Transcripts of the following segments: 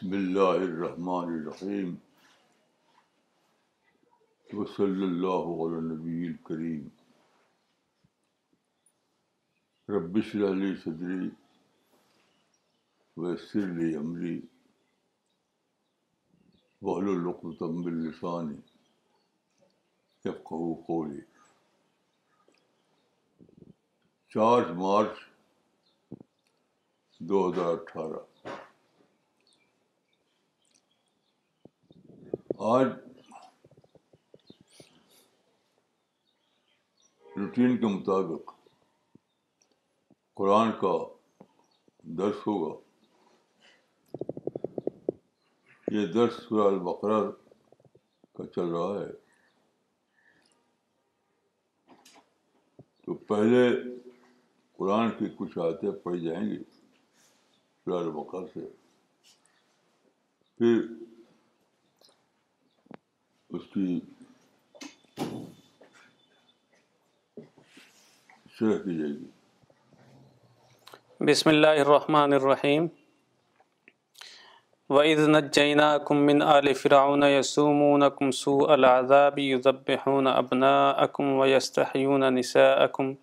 بسم اللہ الرحمن الرحیم وصلی اللہ علی نبی الکریم ربص علی صدری ویسر لی عملی بہل القتم السانی جب کہو چار مارچ دو ہزار اٹھارہ آج روٹین کے مطابق قرآن کا درس ہوگا یہ درس سورہ البقرہ کا چل رہا ہے تو پہلے قرآن کی کچھ آیتیں پڑھی جائیں گی سورہ البقرہ سے پھر اس کی شرح کی جائے گی بسم اللہ الرحمن الرحیم وَإِذْ نَجَّيْنَاكُمْ مِنْ آلِ فِرْعَوْنَ يَسُومُونَكُمْ سُوءَ الْعَذَابِ يُذَبِّحُونَ أَبْنَاءَكُمْ وَيَسْتَحْيُونَ نِسَاءَكُمْ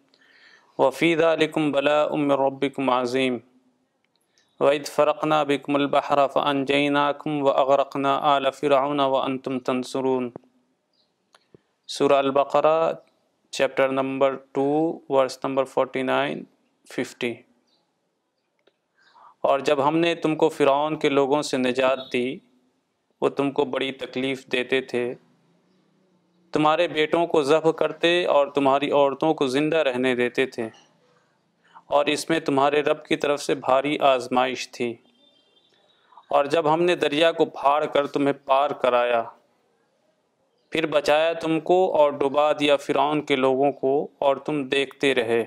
وَفِي ذَلِكُمْ بَلَاءٌ مِّن رَبِّكُمْ عَظِيمٌ وعد فرقنا بکم البحر انجئی ناکم و اغرقنہ اعلی فراؤن و ان تم تنسرون سرالبرا chapter number two verse number forty nine fifty اور جب ہم نے تم کو فرعون کے لوگوں سے نجات دی وہ تم کو بڑی تکلیف دیتے تھے تمہارے بیٹوں کو ذبح کرتے اور تمہاری عورتوں کو زندہ رہنے دیتے تھے اور اس میں تمہارے رب کی طرف سے بھاری آزمائش تھی اور جب ہم نے دریا کو پھاڑ کر تمہیں پار کرایا پھر بچایا تم کو اور ڈبا دیا فرعون کے لوگوں کو اور تم دیکھتے رہے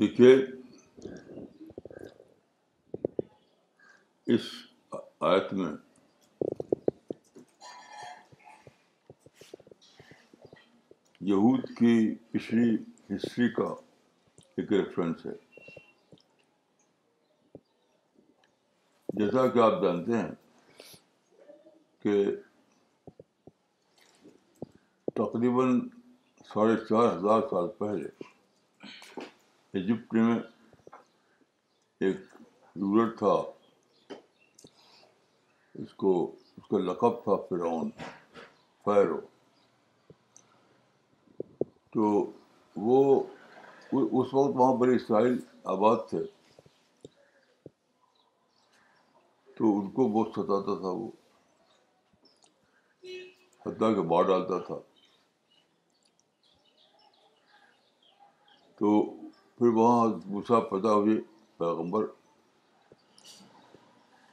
دیکھیے اس آیت میں یہود کی پچھلی ہسٹری کا ایک ریفرنس ہے جیسا کہ آپ جانتے ہیں کہ تقریباً ساڑھے چار ہزار سال پہلے ایجپٹ میں ایک رولر تھا اس کو اس کا لقب تھا فرعون فیرو تو وہ اس وقت وہاں بڑے اسرائیل آباد تھے تو ان کو بہت ستاتا تھا وہ حتیٰ کے بعد ڈالتا تھا تو پھر وہاں مسا پیدا ہوئے پیغمبر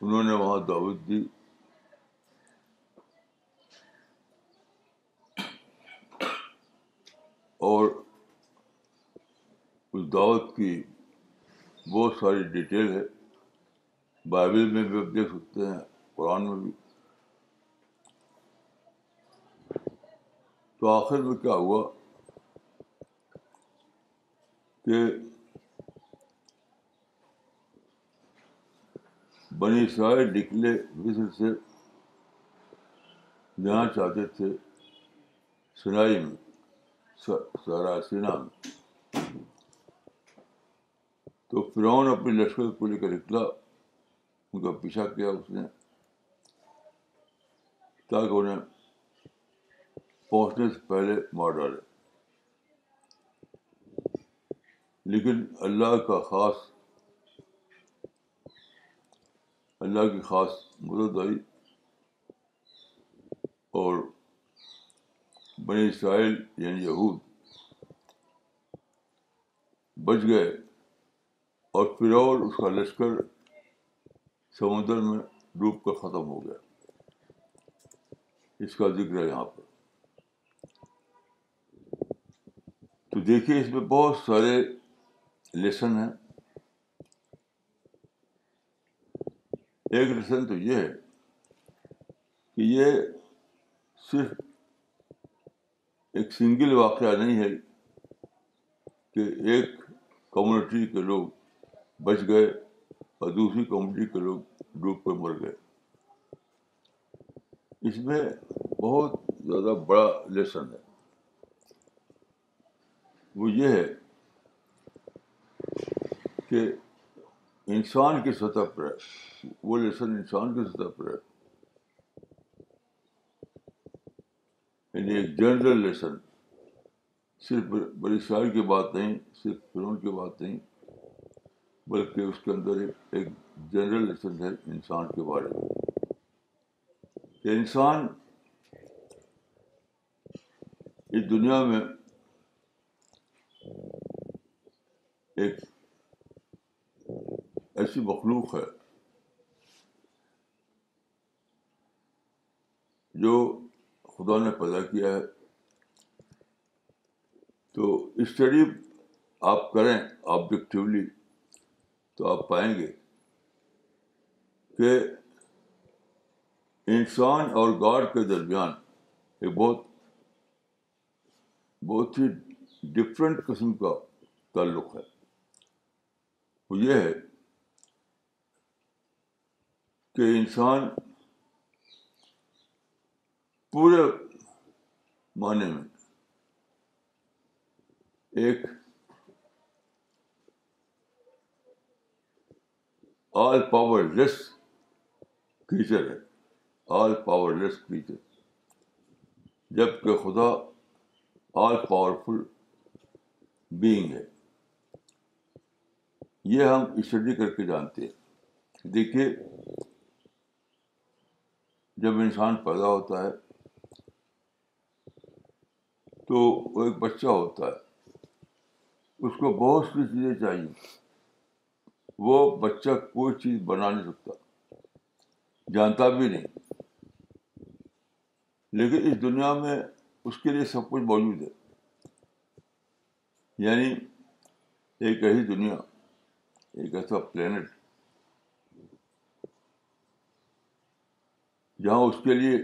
انہوں نے وہاں دعوت دی اور اس دعوت کی بہت ساری ڈیٹیل ہے بائبل میں بھی آپ دیکھ سکتے ہیں قرآن میں بھی تو آخر میں کیا ہوا کہ بنی سائے نکلے مصر سے جہاں چاہتے تھے سنائی میں سارا میں تو فرعون اپنے لشکر کو لے کر نکلا ان کا پیچھا کیا اس نے تاکہ انہیں پہنچنے سے پہلے مار ڈالے لیکن اللہ کا خاص اللہ کی خاص مدد آئی اور بنی اسرائیل یعنی یہود بچ گئے اور پھر اور اس کا لشکر سمندر میں ڈوب کر ختم ہو گیا اس کا ذکر ہے یہاں پہ تو دیکھیے اس میں بہت سارے لیسن ہیں ایک لیسن تو یہ ہے کہ یہ صرف ایک سنگل واقعہ نہیں ہے کہ ایک کمیونٹی کے لوگ بچ گئے اور دوسری کمیونٹی کے لوگ ڈوب پہ مر گئے اس میں بہت زیادہ بڑا لیسن ہے وہ یہ ہے کہ انسان کی سطح پر ہے وہ لیسن انسان کی سطح پر ہے یعنی ایک جنرل لیسن صرف بڑی شاعری کی بات نہیں صرف فلون کی بات نہیں بلکہ اس کے اندر ایک جنرل لیسن ہے انسان کے بارے میں کہ انسان اس دنیا میں ایک ایسی مخلوق ہے جو خدا نے پیدا کیا ہے تو اسٹڈی آپ کریں آبجیکٹیولی تو آپ پائیں گے کہ انسان اور گاڈ کے درمیان ایک بہت بہت ہی ڈفرینٹ قسم کا تعلق ہے وہ یہ ہے کہ انسان پورے معنی میں ایک آل پاور لیس کریچر ہے آل پاور لیس کریچر جب کہ خدا آل پاورفل بینگ ہے یہ ہم اسٹڈی کر کے جانتے ہیں دیکھیے جب انسان پیدا ہوتا ہے تو وہ ایک بچہ ہوتا ہے اس کو بہت سی چیزیں چاہیے وہ بچہ کوئی چیز بنا نہیں سکتا جانتا بھی نہیں لیکن اس دنیا میں اس کے لیے سب کچھ موجود ہے یعنی ایک ایسی دنیا ایک ایسا پلینٹ جہاں اس کے لیے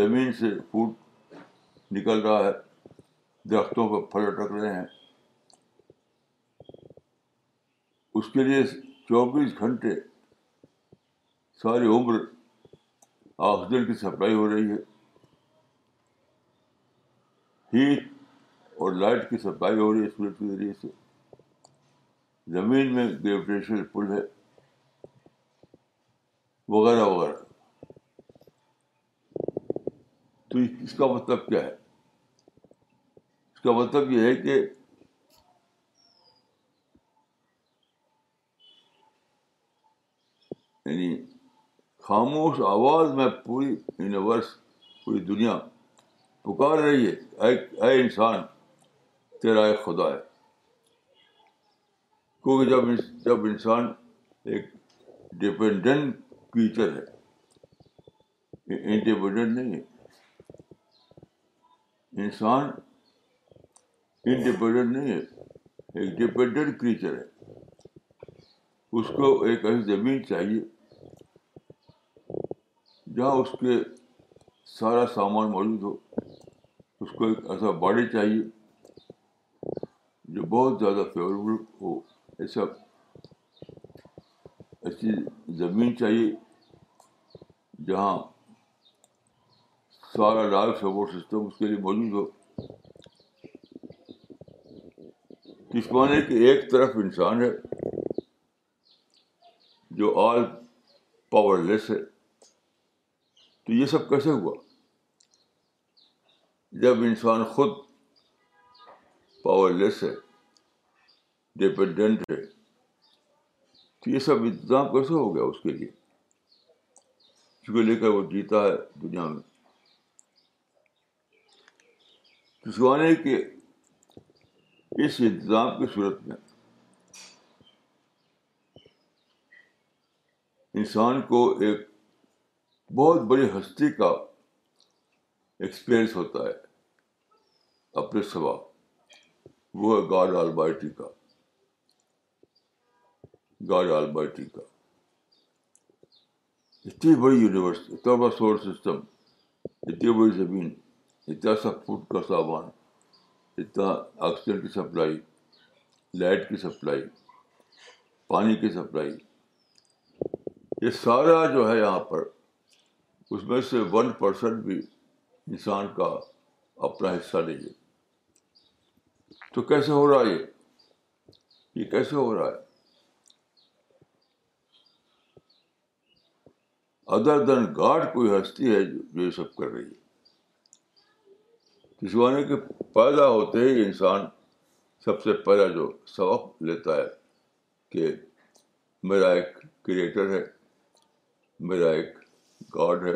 زمین سے فوڈ نکل رہا ہے درختوں پہ پھل اٹک رہے ہیں اس کے لیے چوبیس گھنٹے ساری عمر آکسیجن کی سپلائی ہو رہی ہے ہیٹ اور لائٹ کی سپلائی ہو رہی ہے سورج کے ذریعے سے زمین میں گریویٹیشن پل ہے وغیرہ وغیرہ تو اس کا مطلب کیا ہے کا مطلب یہ ہے کہ یعنی خاموش آواز میں پوری یونیورس پوری دنیا پکار رہی ہے اے انسان تیرا ایک خدا ہے کیونکہ جب جب انسان ایک ڈپینڈنٹ ہے انڈیپینڈنٹ نہیں ہے انسان انڈیپینڈنٹ نہیں ہے ایک ڈپینڈنٹ کریچر ہے اس کو ایک ایسی زمین چاہیے جہاں اس کے سارا سامان موجود ہو اس کو ایک ایسا باڈی چاہیے جو بہت زیادہ فیوریبل ہو ایسا ایسی زمین چاہیے جہاں سارا لائف سپورٹ سسٹم اس کے لیے موجود ہو کسونے کہ ایک طرف انسان ہے جو آل پاور لیس ہے تو یہ سب کیسے ہوا جب انسان خود پاور لیس ہے ڈپینڈنٹ ہے تو یہ سب انتظام کیسے ہو گیا اس کے لیے جس کو لے کر وہ جیتا ہے دنیا میں کسوانی کے اس انتظام کی صورت میں انسان کو ایک بہت بڑی ہستی کا ایکسپیرئنس ہوتا ہے اپنے سوا وہ ہے گاڈ آل بائٹی کا گاڈ آل بائٹی کا اتنی بڑی یونیورس اتنا بڑا سولر سسٹم اتنی بڑی زمین اتنا سا فٹ کا سامان اتنا آکسیجن کی سپلائی لائٹ کی سپلائی پانی کی سپلائی یہ سارا جو ہے یہاں پر اس میں سے ون پرسینٹ بھی انسان کا اپنا حصہ لے تو کیسے ہو رہا یہ یہ کیسے ہو رہا ہے ادر دین گاڈ کوئی ہستی ہے جو یہ سب کر رہی ہے جسمانی کے پیدا ہوتے ہی انسان سب سے پہلا جو سبق لیتا ہے کہ میرا ایک کریٹر ہے میرا ایک گاڈ ہے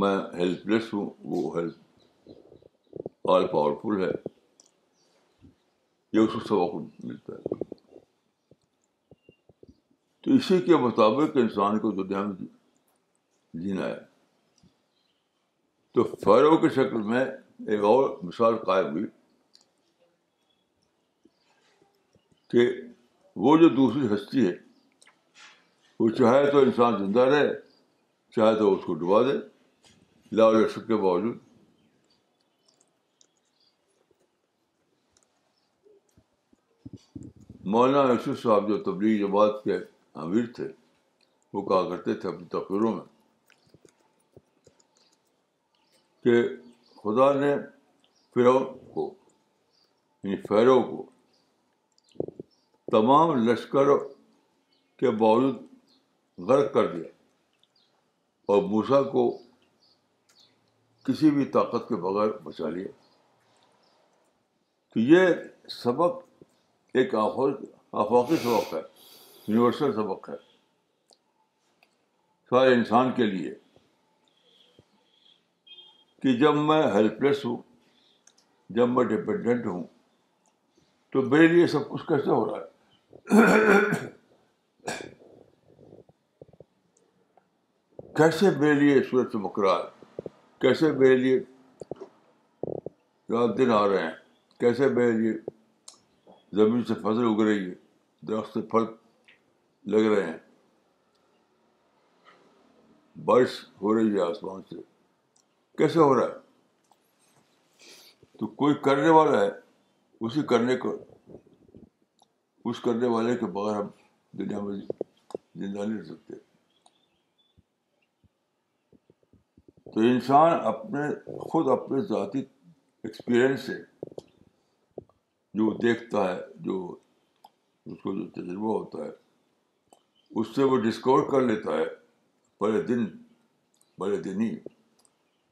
میں ہیلپ لیس ہوں وہ ہیلپ آل پاورفل ہے یہ اس کو سبق ملتا ہے تو اسی کے مطابق انسان کو دنیا میں جینا ہے تو فیرو کی شکل میں ایک اور مثال قائم ہوئی کہ وہ جو دوسری ہستی ہے وہ چاہے تو انسان زندہ رہے چاہے تو اس کو ڈبا دے لاش کے باوجود مولانا یوسف صاحب جو تبلیغ جماعت کے امیر تھے وہ کہا کرتے تھے اپنی تقریروں میں کہ خدا نے فرعون کو یعنی فیرو کو تمام لشکر کے باوجود غرق کر دیا اور موسا کو کسی بھی طاقت کے بغیر بچا لیا تو یہ سبق ایک آفاقی سبق ہے یونیورسل سبق ہے سارے انسان کے لیے کہ جب میں ہیلپ لیس ہوں جب میں ڈپینڈنٹ ہوں تو میرے لیے سب کچھ کیسے ہو رہا ہے کیسے میرے لیے سورج سے ہے کیسے میرے لیے رات دن آ رہے ہیں کیسے میرے لیے زمین سے فصل اگ رہی ہے درخت سے پھل لگ رہے ہیں برش ہو رہی ہے آسمان سے کیسے ہو رہا ہے تو کوئی کرنے والا ہے اسی کرنے کو اس کرنے والے کے بغیر ہم دنیا میں زندہ نہیں رہ سکتے تو انسان اپنے خود اپنے ذاتی ایکسپیرئنس سے جو دیکھتا ہے جو اس کو جو تجربہ ہوتا ہے اس سے وہ ڈسکور کر لیتا ہے بڑے دن بڑے دن ہی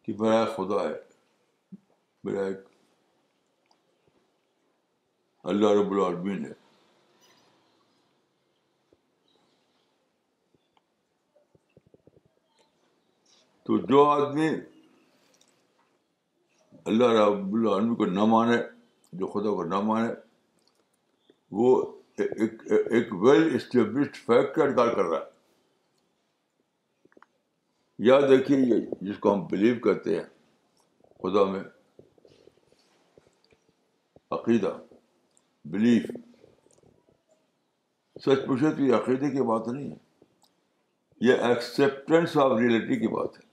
کہ میرا خدا ہے میرا ایک اللہ رب العالمین ہے تو جو آدمی اللہ رب العالمین کو نہ مانے جو خدا کو نہ مانے وہ ایک ویل اسٹیبلش فیکٹ کا انکار کر رہا ہے یا دیکھیے جس کو ہم بلیو کرتے ہیں خدا میں عقیدہ بلیف سچ پوچھے تو یہ عقیدے کی بات نہیں ہے یہ ایکسپٹینس آف ریئلٹی کی بات ہے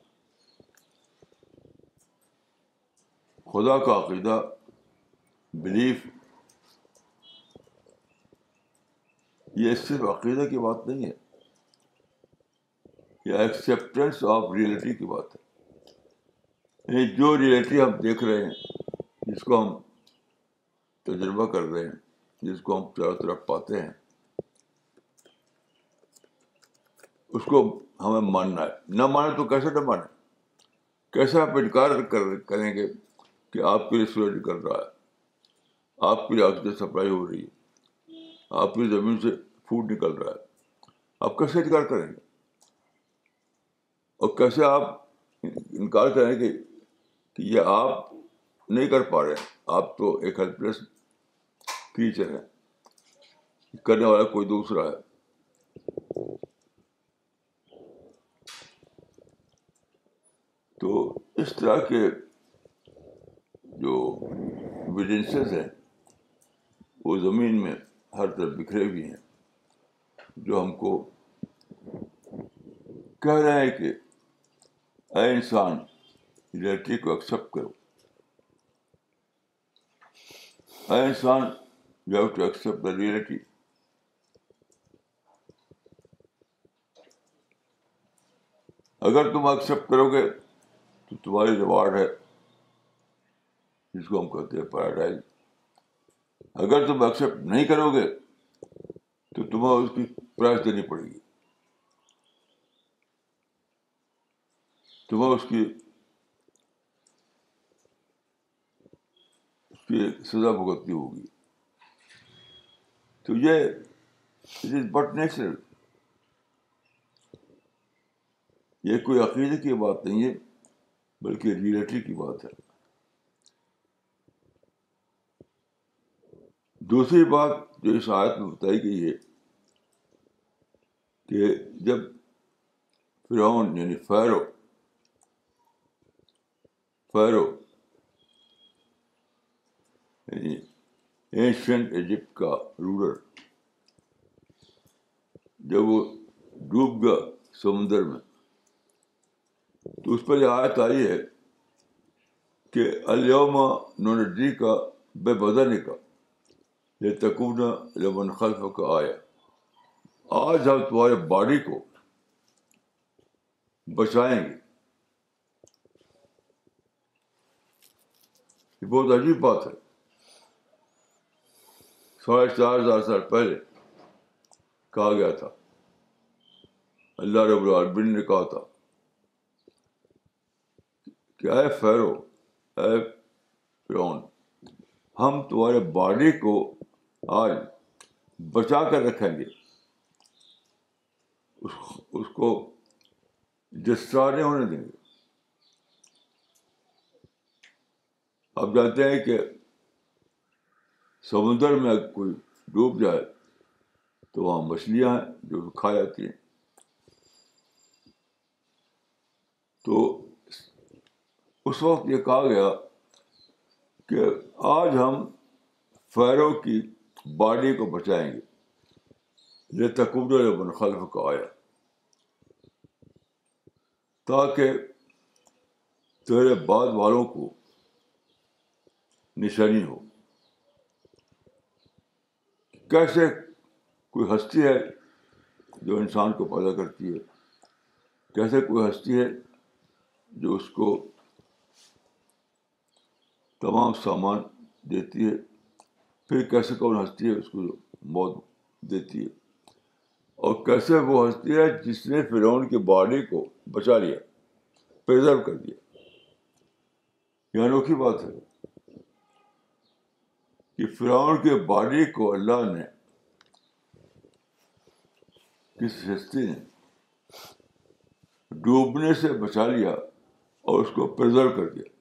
خدا کا عقیدہ بلیف یہ صرف عقیدہ کی بات نہیں ہے یہ ایکسیپٹینس آف ریئلٹی کی بات ہے یعنی جو ریئلٹی ہم دیکھ رہے ہیں جس کو ہم تجربہ کر رہے ہیں جس کو ہم چاروں طرف پاتے ہیں اس کو ہمیں ماننا ہے نہ مانے تو کیسے نہ مانے کیسے آپ انکار کریں گے کہ آپ کے لیے سورج کر رہا ہے آپ کے لیے آکسیجن سپلائی ہو رہی ہے آپ کی زمین سے فوڈ نکل رہا ہے آپ کیسے انکار کریں گے اور کیسے آپ انکار کریں گے کہ یہ آپ نہیں کر پا رہے آپ تو ایک ہیلپ لیس کریچر ہیں کرنے والا کوئی دوسرا ہے تو اس طرح کے جو ویڈینسز ہیں وہ زمین میں ہر طرف بکھرے بھی ہیں جو ہم کو کہہ رہے ہیں کہ اے انسان ریئلٹی کو ایکسیپٹ کرو اے انسان you have to accept the reality اگر تم ایکسیپٹ کرو گے تو تمہاری ریوارڈ ہے جس کو ہم کہتے ہیں پیراڈائز اگر تم ایکسیپٹ نہیں کرو گے تو تمہیں اس کی پرائز دینی پڑے گی تو وہ اس کی اس کی سزا بھگتنی ہوگی تو یہ اٹ از بٹ نیچرل یہ کوئی عقیدے کی بات نہیں ہے بلکہ ریئلٹی کی بات ہے دوسری بات جو اس آیت میں بتائی گئی ہے کہ جب فرعون یعنی فیرو فیرو یعنی اینشنٹ ایجپٹ کا رولر جب وہ ڈوب گیا سمندر میں تو اس پر یہ آیت آئی ہے کہ علیہ نونڈی کا بے بدن کا یہ تکونا لمن خلف کا آیا آج ہم تمہارے باڈی کو بچائیں گے یہ بہت عجیب بات ہے ساڑھے چار ہزار سال پہلے کہا گیا تھا اللہ رب العالمین نے کہا تھا کہ اے فیرو اے ہم تمہارے باڈی کو آج بچا کر رکھیں گے اس کو نہیں ہونے دیں گے آپ جانتے ہیں کہ سمندر میں کوئی ڈوب جائے تو وہاں مچھلیاں ہیں جو کھا جاتی ہیں تو اس وقت یہ کہا گیا کہ آج ہم فیرو کی باڈی کو بچائیں گے لی خلف کا آیا تاکہ تیرے بعد والوں کو نشانی ہو کیسے کوئی ہستی ہے جو انسان کو پیدا کرتی ہے کیسے کوئی ہستی ہے جو اس کو تمام سامان دیتی ہے پھر کیسے کون ہستی ہے اس کو موت دیتی ہے اور کیسے وہ ہستی ہے جس نے فرعون کی باڈی کو بچا لیا پرزرو کر دیا یہ انوکھی بات ہے کہ فرعون کے باڈی کو اللہ نے کسی ہستی نے ڈوبنے سے بچا لیا اور اس کو پرزرو کر دیا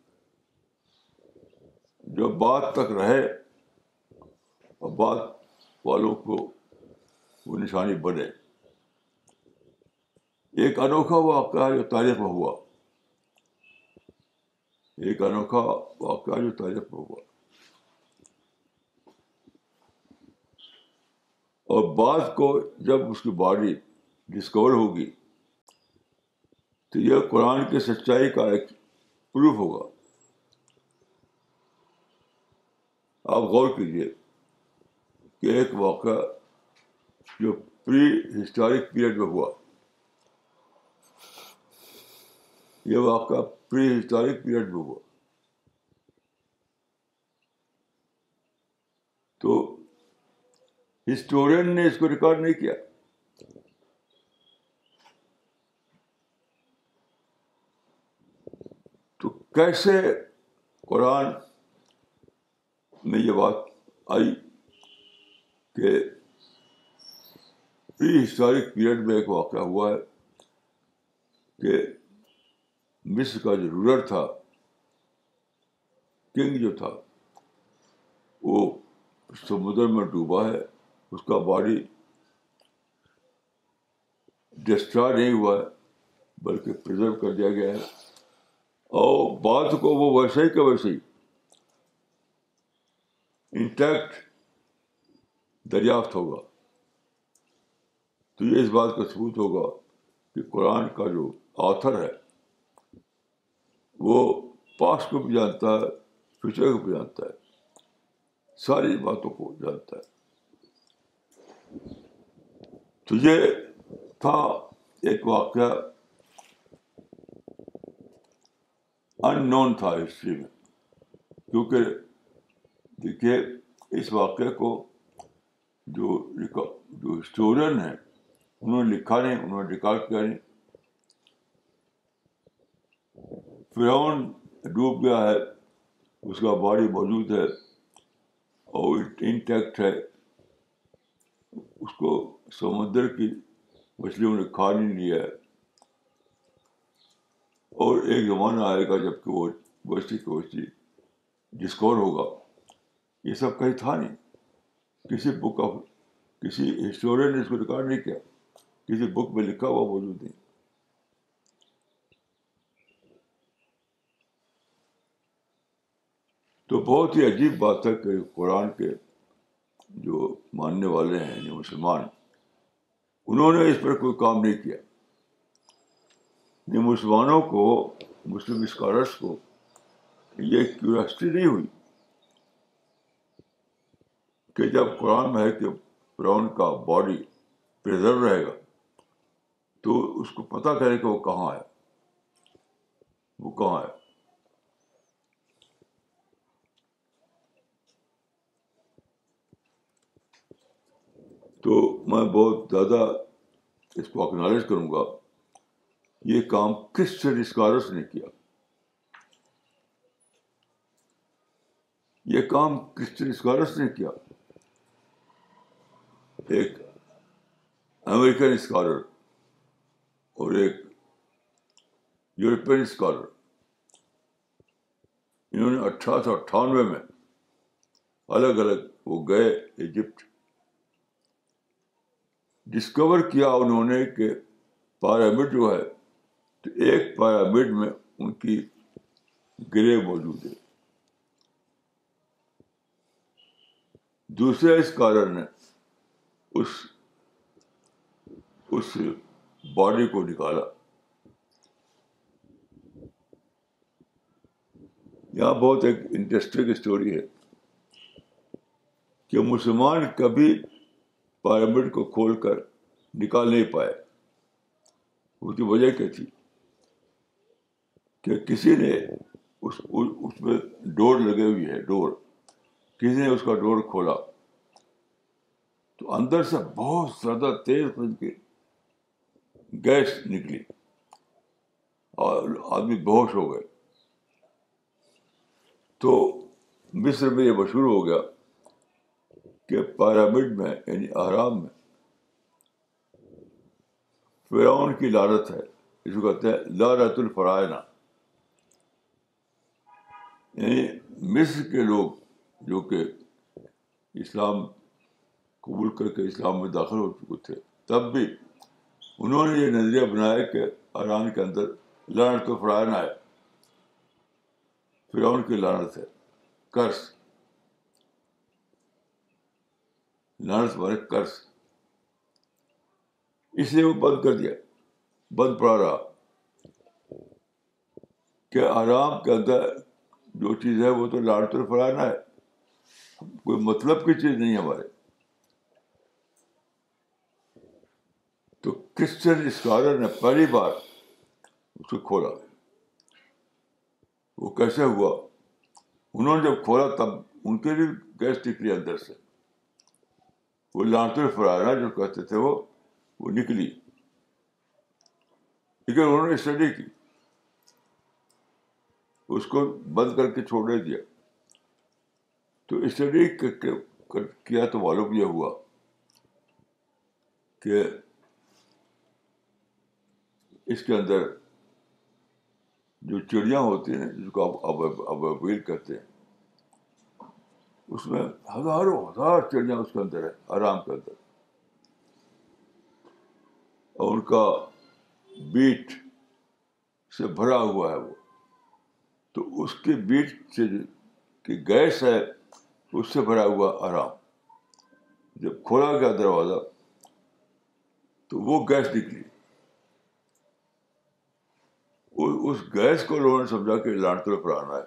جو بات تک رہے اور بات والوں کو وہ نشانی بنے ایک انوکھا واقعہ جو تاریخ میں ہوا ایک انوکھا واقعہ جو تاریخ میں ہوا اور بعد کو جب اس کی باڈی ڈسکور ہوگی تو یہ قرآن کی سچائی کا ایک پروف ہوگا آپ غور کیجیے کہ ایک واقعہ جو پری ہسٹورک پیریڈ میں ہوا یہ واقعہ پری ہسٹورک پیریڈ میں ہوا تو ہسٹورین نے اس کو ریکارڈ نہیں کیا تو کیسے قرآن میں یہ بات آئی کہ پری ہسٹورک پیریڈ میں ایک واقعہ ہوا ہے کہ مصر کا جو رولر تھا کنگ جو تھا وہ سمندر میں ڈوبا ہے اس کا باڈی ڈسٹرائے نہیں ہوا ہے بلکہ پرزرو کر دیا گیا ہے اور بات کو وہ ویسے ہی کہ ویسے ہی انٹیکٹ دریافت ہوگا تو یہ اس بات کا ثبوت ہوگا کہ قرآن کا جو آتھر ہے وہ پاسٹ کو بھی جانتا ہے فیوچر کو بھی جانتا ہے ساری باتوں کو جانتا ہے تو یہ تھا ایک واقعہ ان نون تھا ہسٹری میں کیونکہ دیکھیے اس واقعے کو جو جو ہسٹورین ہیں انہوں نے لکھا نہیں انہوں نے ریکارڈ کیا نہیں فرعون ڈوب گیا ہے اس کا باڈی موجود ہے اور انٹیکٹ ہے اس کو سمندر کی مچھلیوں نے کھا نہیں لیا ہے اور ایک زمانہ آئے گا جب کہ وہ بستی کی بستی ڈسکور ہوگا یہ سب کہیں تھا نہیں کسی بک آف کسی ہسٹورین نے اس کو ریکارڈ نہیں کیا کسی بک میں لکھا ہوا موجود نہیں تو بہت ہی عجیب بات ہے کہ قرآن کے جو ماننے والے ہیں مسلمان انہوں نے اس پر کوئی کام نہیں کیا مسلمانوں کو مسلم اسکالرس کو یہ کیورسٹی نہیں ہوئی کہ جب قرآن ہے کہ قرآن کا باڈی پرزرو رہے گا تو اس کو پتا کرے کہ وہ کہاں ہے وہ کہاں ہے تو میں بہت زیادہ اس کو اکنالج کروں گا یہ کام کرسچن اسکالرس نے کیا یہ کام کرسچن اسکالرس نے کیا ایک امریکن اسکالر اور ایک یورپین اسکالر انہوں نے اٹھارہ سو اٹھانوے میں الگ الگ وہ گئے ایجپٹ ڈسکور کیا انہوں نے کہ پیرامڈ جو ہے تو ایک پیرامڈ میں ان کی گرے موجود ہے دوسرے اسکالر نے اس اس باڈی کو نکالا یہاں بہت ایک انٹرسٹنگ اسٹوری ہے کہ مسلمان کبھی کو کھول کر نکال نہیں پائے اس کی وجہ کیا تھی کہ کسی نے اس اس میں ڈور لگے ہوئی ہے ڈور کسی نے اس کا ڈور کھولا تو اندر سے بہت زیادہ تیز کی گیس نکلی اور آدمی بہوش ہو گئے تو مصر میں یہ مشہور ہو گیا کہ پیرامڈ میں یعنی آرام میں فرعون کی لالت ہے جس کو کہتے ہیں لارت الفرائنا یعنی مصر کے لوگ جو کہ اسلام قبول کر کے اسلام میں داخل ہو چکے تھے تب بھی انہوں نے یہ نظریہ بنایا کہ ایران کے اندر لانت لاڑت آئے ہے کی لانت ہے کرس لانت مارے کرس اس لیے وہ بند کر دیا بند پڑا رہا کہ آرام کے اندر جو چیز ہے وہ تو تو پڑانا ہے کوئی مطلب کی چیز نہیں ہمارے تو کرسچن اسکالر نے پہلی بار اس کو کھولا وہ کیسے ہوا انہوں نے جب کھولا تب ان کے لیے گیس نکلی اندر سے وہ جو کہتے تھے وہ وہ نکلی لیکن انہوں نے اسٹڈی کی اس کو بند کر کے چھوڑ دیا تو اسٹڈی کیا تو معلوم یہ ہوا کہ اس کے اندر جو چڑیا ہوتی ہیں جس کو آپ ابھی کہتے ہیں اس میں ہزاروں ہزار چڑیا اس کے اندر ہے آرام کے اندر اور ان کا بیٹ سے بھرا ہوا ہے وہ تو اس کے بیٹ سے گیس ہے اس سے بھرا ہوا آرام جب کھولا گیا دروازہ تو وہ گیس نکلی اس گیس کو لوگوں نے سمجھا کے لانٹ آنا ہے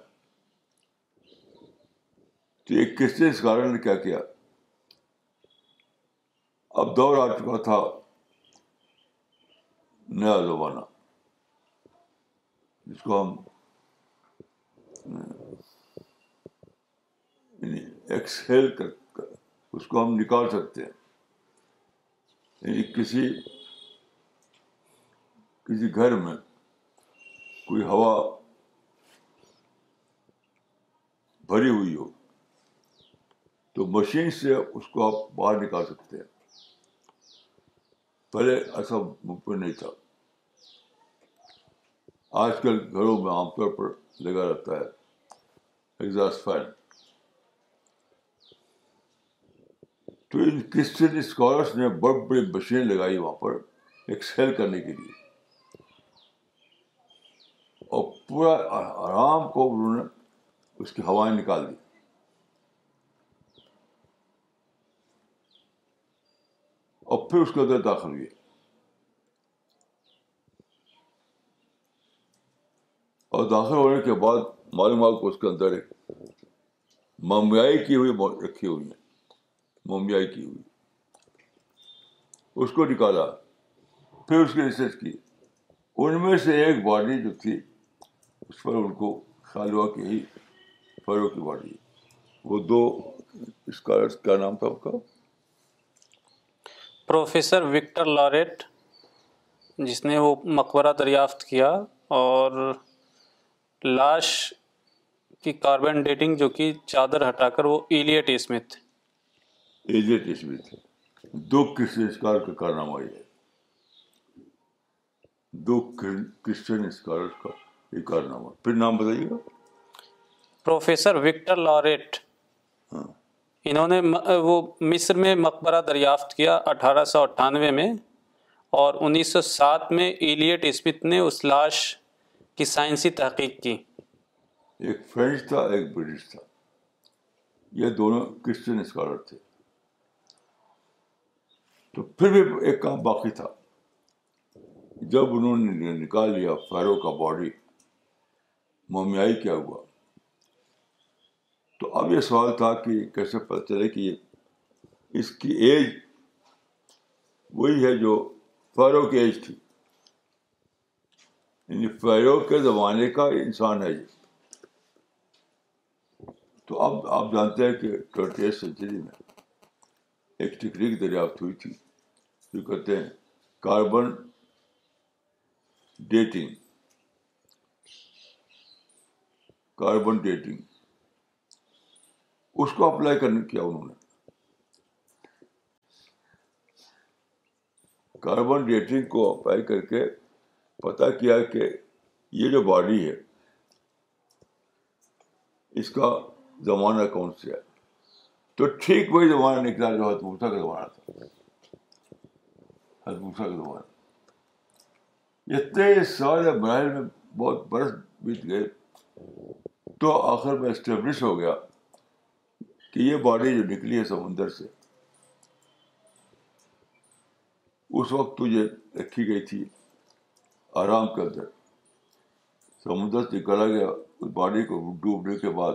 تو ایک کس نے نے کیا کیا اب دور آ چکا تھا نیا زمانہ جس کو ہم یعنی ایکسل کر اس کو ہم نکال سکتے یعنی کسی کسی گھر میں کوئی ہوا بھری ہوئی ہو تو مشین سے اس کو آپ باہر نکال سکتے ہیں پہلے ایسا ممکن نہیں تھا آج کل گھروں میں عام طور پر لگا رہتا ہے فین تو ان کرسچن اسکالرس نے بڑی بڑی مشین لگائی وہاں پر ایکسل کرنے کے لیے پورا آرام کو انہوں نے اس کی ہوائیں نکال دی اور پھر اس کے اندر داخل ہوئے اور داخل ہونے کے بعد معلوم آپ کو اس کے اندر ایک مومیائی کی ہوئی رکھی ہوئی مومیائی کی ہوئی اس کو نکالا پھر اس کی ریسرچ کی ان میں سے ایک باڈی جو تھی اس پر ان کو خیال ہوا کہ فرو کی باڈی وہ دو اسکالرس کیا نام تھا آپ کا پروفیسر وکٹر لاریٹ جس نے وہ مقبرہ دریافت کیا اور لاش کی کاربن ڈیٹنگ جو کی چادر ہٹا کر وہ ایلیٹ اسمتھ ایلیٹ اسمتھ دو کرسچن اسکالر کا کارنامہ یہ ہے دو کرسچن اسکالر کا یہ کارنامہ پھر نام بتائیے گا پروفیسر وکٹر لاریٹ ہاں انہوں نے وہ مصر میں مقبرہ دریافت کیا اٹھارہ سو اٹھانوے میں اور انیس سو سات میں ایلیٹ اسمتھ نے اس لاش کی سائنسی تحقیق کی ایک فرینچ تھا ایک برٹش تھا یہ دونوں کرسچن اسکالر تھے تو پھر بھی ایک کام باقی تھا جب انہوں نے نکال لیا فیرو کا باڈی مومیائی کیا ہوا تو اب یہ سوال تھا کہ کیسے پتہ چلے کہ اس کی ایج وہی ہے جو فیرو کی ایج تھی یعنی فیرو کے زمانے کا انسان ہے یہ تو اب آپ جانتے ہیں کہ ٹوینٹی ایٹ سینچری میں ایک ٹیکنیک دریافت ہوئی تھی جو کہتے ہیں کاربن ڈیٹنگ کاربن ڈیٹنگ اس کو اپلائی کرنے کیا انہوں نے کاربن ڈیٹنگ کو اپلائی کر کے پتا کیا کہ یہ جو باڈی ہے اس کا زمانہ کون سا ہے تو ٹھیک وہی زمانہ نکلا جو ہتبوسا کا زمانہ تھا کا زمانہ سارے مراحل میں بہت برس بیت گئے تو آخر میں اسٹیبلش ہو گیا کہ یہ باڈی جو نکلی ہے سمندر سے اس وقت تجھے رکھی گئی تھی آرام کے اندر سمندر سے نکالا گیا اس باڈی کو ڈوبنے کے بعد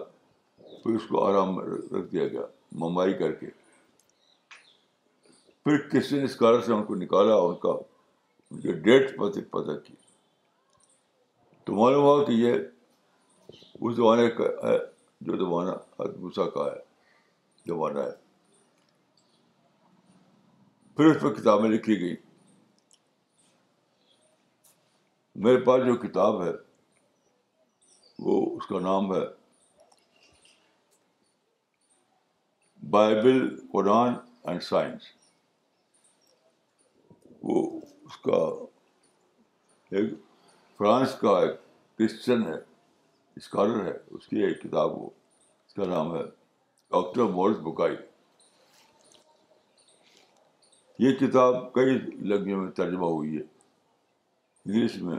پھر اس کو آرام میں رکھ دیا گیا ممبائی کر کے پھر کس نے اس کار سے ان کو نکالا ان کا ڈیٹ پتہ کی تو معلوم ہوا کہ یہ اس زمانے کا ہے جو زمانہ کا ہے زمانہ ہے پھر اس پہ کتابیں لکھی گئیں میرے پاس جو کتاب ہے وہ اس کا نام ہے بائبل قرآن اینڈ سائنس وہ اس کا ایک فرانس کا ایک کرسچن ہے اسکالر ہے اس کی ایک کتاب وہ اس کا نام ہے ڈاکٹر مورس بکائی یہ کتاب کئی لفظوں میں ترجمہ ہوئی ہے انگلش میں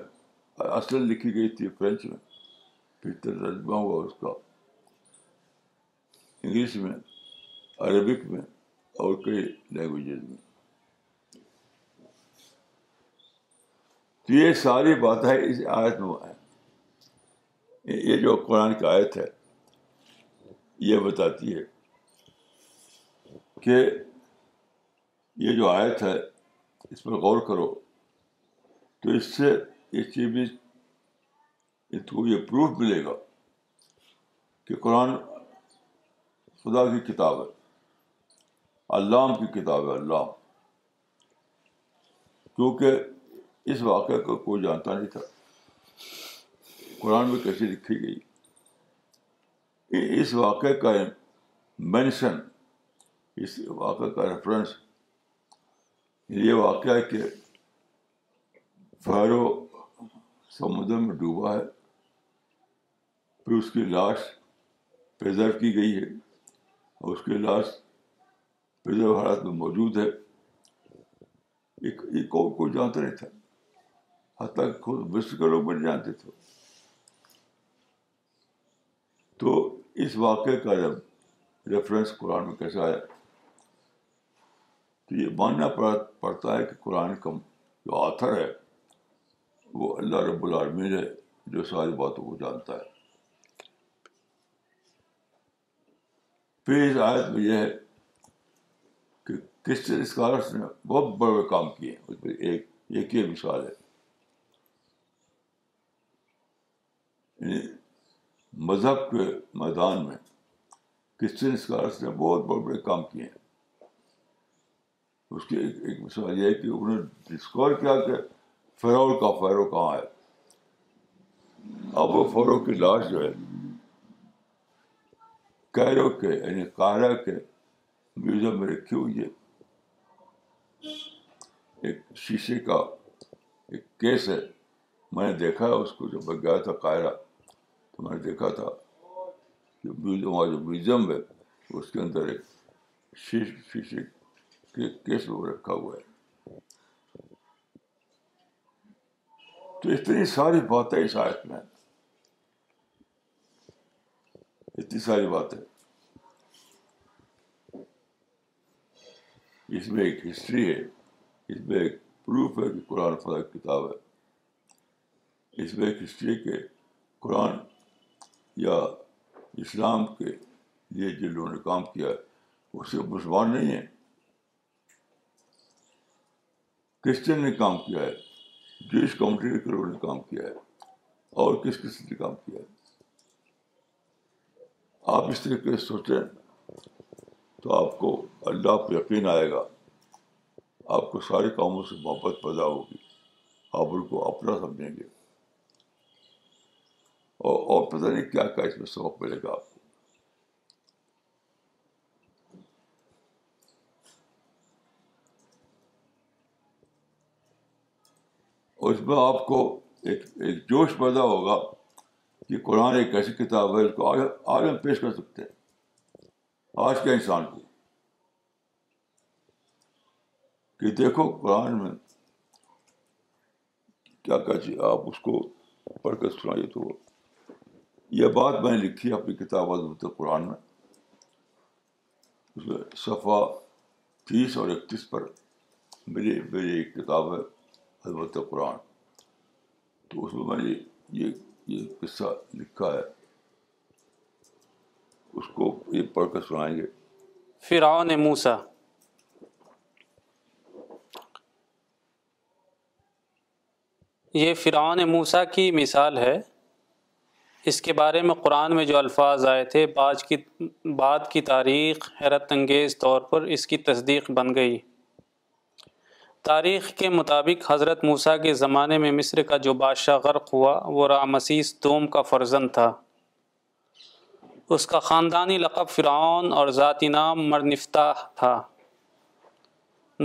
اصل لکھی گئی تھی فرینچ میں پھر ترجمہ ہوا اس کا انگلش میں عربک میں اور کئی لینگویجز میں تو یہ ساری باتیں اس میں ہیں یہ جو قرآن کی آیت ہے یہ بتاتی ہے کہ یہ جو آیت ہے اس پر غور کرو تو اس سے اس چیز بھی تو کو یہ پروف ملے گا کہ قرآن خدا کی کتاب ہے علام کی کتاب ہے اللہ کیونکہ اس واقعہ کو کوئی جانتا نہیں تھا قرآن میں کیسے لکھی گئی اس واقعے کا مینشن اس واقعے کا ریفرنس یہ واقعہ ہے کہ فیرو سمندر میں ڈوبا ہے پھر اس کی لاش پرزرو کی گئی ہے اور اس کی لاش پرزرو حالت میں موجود ہے یہ کون کو جانتا نہیں تھا حتیٰ خود مصر کے لوگ بھی نہیں جانتے تھے تو اس واقعے کا جب ریفرنس قرآن میں کیسا ہے تو یہ ماننا پڑتا ہے کہ قرآن کا جو آتھر ہے وہ اللہ رب العالمین ہے جو ساری باتوں کو جانتا ہے پھر اس آیت میں یہ ہے کہ کرسچن اسکالرس نے بہت بڑے کام کیے ہیں ایک ایک ہی مثال ہے یعنی مذہب کے میدان میں کرسچن اسکالرس نے بہت بڑے بڑے کام کیے ہیں اس کی ایک مثال یہ ہے کہ انہوں نے ڈسکور کیا کہ فرور کا فیرو کہاں ہے اب وہ فرو کی لاش جو ہے کیرو کے یعنی کارا کے میوزیم میں رکھی ہوئی ہے ایک شیشے کا ایک کیس ہے میں نے دیکھا ہے اس کو جب میں گیا تھا قاہرہ تو میں نے دیکھا تھا کہ جو میوزیم ہے اس کے اندر ایک شیش شیشے کے کیس وہ رکھا ہوا ہے تو اتنی ساری باتیں اتنی ساری بات اس میں ایک ہسٹری ہے اس میں ایک پروف ہے کہ قرآن فلاح کتاب ہے اس میں ایک ہسٹری کے قرآن یا اسلام کے لیے جن لوگوں نے کام کیا ہے صرف مسلمان نہیں ہیں کرسچن نے کام کیا ہے جوش کمیونٹی کے لوگوں نے کام کیا ہے اور کس کس نے کام کیا ہے آپ اس طریقے سے سوچیں تو آپ کو اللہ پہ یقین آئے گا آپ کو سارے کاموں سے محبت پیدا ہوگی آپ ان کو اپنا سمجھیں گے اور پتہ نہیں کیا کیا اس میں سبق ملے گا آپ کو اس میں آپ کو ایک ایک جوش پیدا ہوگا کہ قرآن ایک ایسی کتاب ہے اس کو آج ہم پیش کر سکتے ہیں آج کے انسان کو کہ دیکھو قرآن میں کیا کیا چیز آپ اس کو پڑھ کر سنائیے تو یہ بات میں لکھی اپنی کتاب عظمت قرآن میں صفحہ تیس اور اکتیس پر میری میری ایک کتاب ہے عظمت قرآن تو اس میں میں نے یہ یہ قصہ لکھا ہے اس کو یہ پڑھ کر سنائیں گے فرعون موسا یہ فرعون موسا کی مثال ہے اس کے بارے میں قرآن میں جو الفاظ آئے تھے بعد کی بعد کی تاریخ حیرت انگیز طور پر اس کی تصدیق بن گئی تاریخ کے مطابق حضرت موسیٰ کے زمانے میں مصر کا جو بادشاہ غرق ہوا وہ رامسیس دوم کا فرزند تھا اس کا خاندانی لقب فرعون اور ذاتی نام مرنفتاح تھا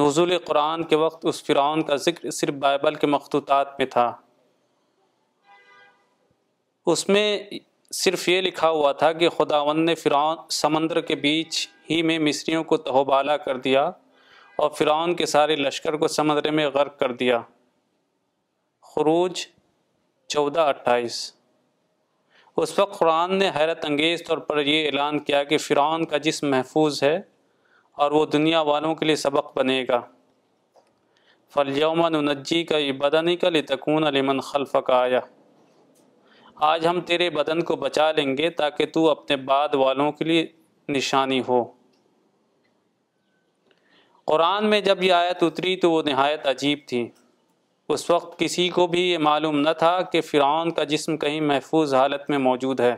نزول قرآن کے وقت اس فرعون کا ذکر صرف بائبل کے مخطوطات میں تھا اس میں صرف یہ لکھا ہوا تھا کہ خداون نے فرعون سمندر کے بیچ ہی میں مصریوں کو تہوبالا کر دیا اور فرعون کے سارے لشکر کو سمندر میں غرق کر دیا خروج چودہ اٹھائیس اس وقت قرآن نے حیرت انگیز طور پر یہ اعلان کیا کہ فرعون کا جسم محفوظ ہے اور وہ دنیا والوں کے لیے سبق بنے گا فلیومن النجی کا عبدا نکلتکون لمن خلف کا آیا آج ہم تیرے بدن کو بچا لیں گے تاکہ تو اپنے بعد والوں کے لیے نشانی ہو قرآن میں جب یہ آیت اتری تو وہ نہایت عجیب تھی اس وقت کسی کو بھی یہ معلوم نہ تھا کہ فرعون کا جسم کہیں محفوظ حالت میں موجود ہے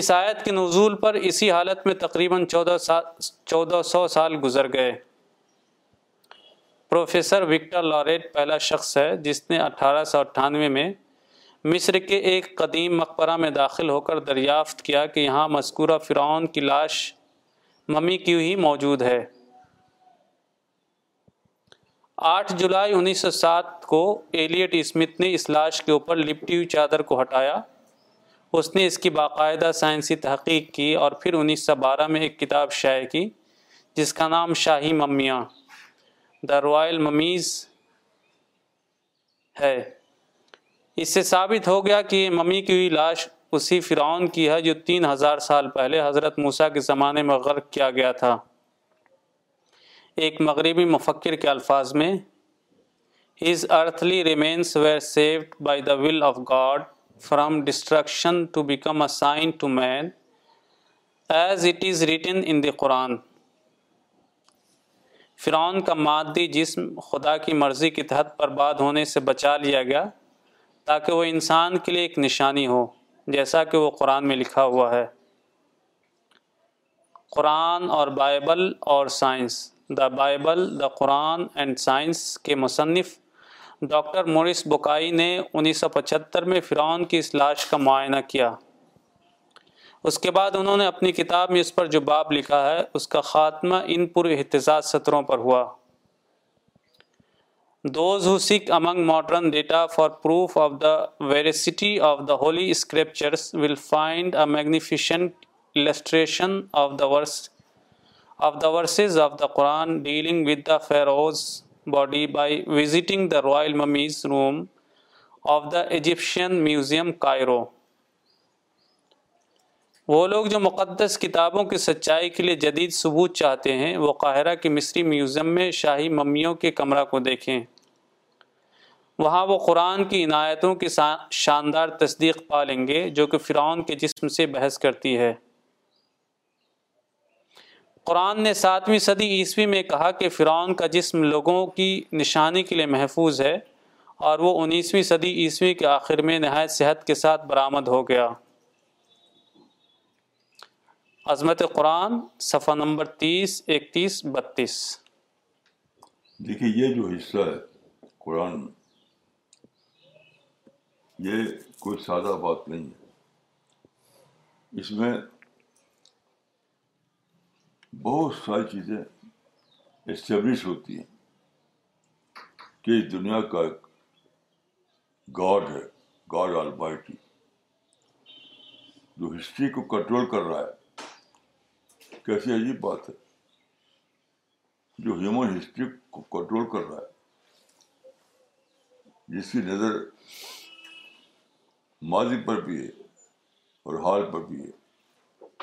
اس آیت کے نزول پر اسی حالت میں تقریباً چودہ سا چودہ سو سال گزر گئے پروفیسر وکٹر لاریٹ پہلا شخص ہے جس نے اٹھارہ سو اٹھانوے میں مصر کے ایک قدیم مقبرہ میں داخل ہو کر دریافت کیا کہ یہاں مذکورہ فرعون کی لاش ممی کیوں ہی موجود ہے آٹھ جولائی انیس سو سات کو ایلیٹ اسمتھ نے اس لاش کے اوپر لپٹی چادر کو ہٹایا اس نے اس کی باقاعدہ سائنسی تحقیق کی اور پھر انیس سو بارہ میں ایک کتاب شائع کی جس کا نام شاہی ممیاں دا روائل ممیز ہے اس سے ثابت ہو گیا کہ ممی کی ہوئی لاش اسی فرعون کی ہے جو تین ہزار سال پہلے حضرت موسیٰ کے زمانے میں غرق کیا گیا تھا ایک مغربی مفکر کے الفاظ میں His earthly remains were saved by the will of God from destruction to become a sign to man as it is written in the Quran فرعون کا مادی جسم خدا کی مرضی کے تحت پر ہونے سے بچا لیا گیا تاکہ وہ انسان کے لیے ایک نشانی ہو جیسا کہ وہ قرآن میں لکھا ہوا ہے قرآن اور بائبل اور science the Bible the Quran and science کے مصنف ڈاکٹر مورس بکائی نے انیس سو پچہتر میں فرعون کی اس لاش کا معائنہ کیا اس کے بعد انہوں نے اپنی کتاب میں اس پر جو باب لکھا ہے اس کا خاتمہ ان پر احتجاج سطروں پر ہوا those who seek among modern data for proof of the veracity of the holy scriptures will find a magnificent illustration of the verse of the verses of the Quran dealing with the Pharaoh's body by visiting the royal mummies room of the Egyptian museum Cairo وہ لوگ جو مقدس کتابوں کی سچائی کے لیے جدید ثبوت چاہتے ہیں وہ قاہرہ کے مصری میوزیم میں شاہی ممیوں کے کمرہ کو دیکھیں وہاں وہ قرآن کی عنایتوں کی شاندار تصدیق پا لیں گے جو کہ فرعون کے جسم سے بحث کرتی ہے قرآن نے ساتویں صدی عیسوی میں کہا کہ فرعون کا جسم لوگوں کی نشانی کے لیے محفوظ ہے اور وہ انیسویں صدی عیسوی کے آخر میں نہایت صحت کے ساتھ برآمد ہو گیا عظمت قرآن صفحہ نمبر تیس اکتیس بتیس دیکھیے یہ جو حصہ ہے قرآن میں یہ کوئی سادہ بات نہیں ہے اس میں بہت ساری چیزیں اسٹیبلش ہوتی ہیں کہ اس دنیا کا ایک گاڈ ہے گاڈ آل بائٹی جو ہسٹری کو کنٹرول کر رہا ہے کیسی عجیب بات ہے جو ہیومن ہسٹری کو کنٹرول کر رہا ہے جس کی نظر ماضی پر بھی ہے اور حال پر بھی ہے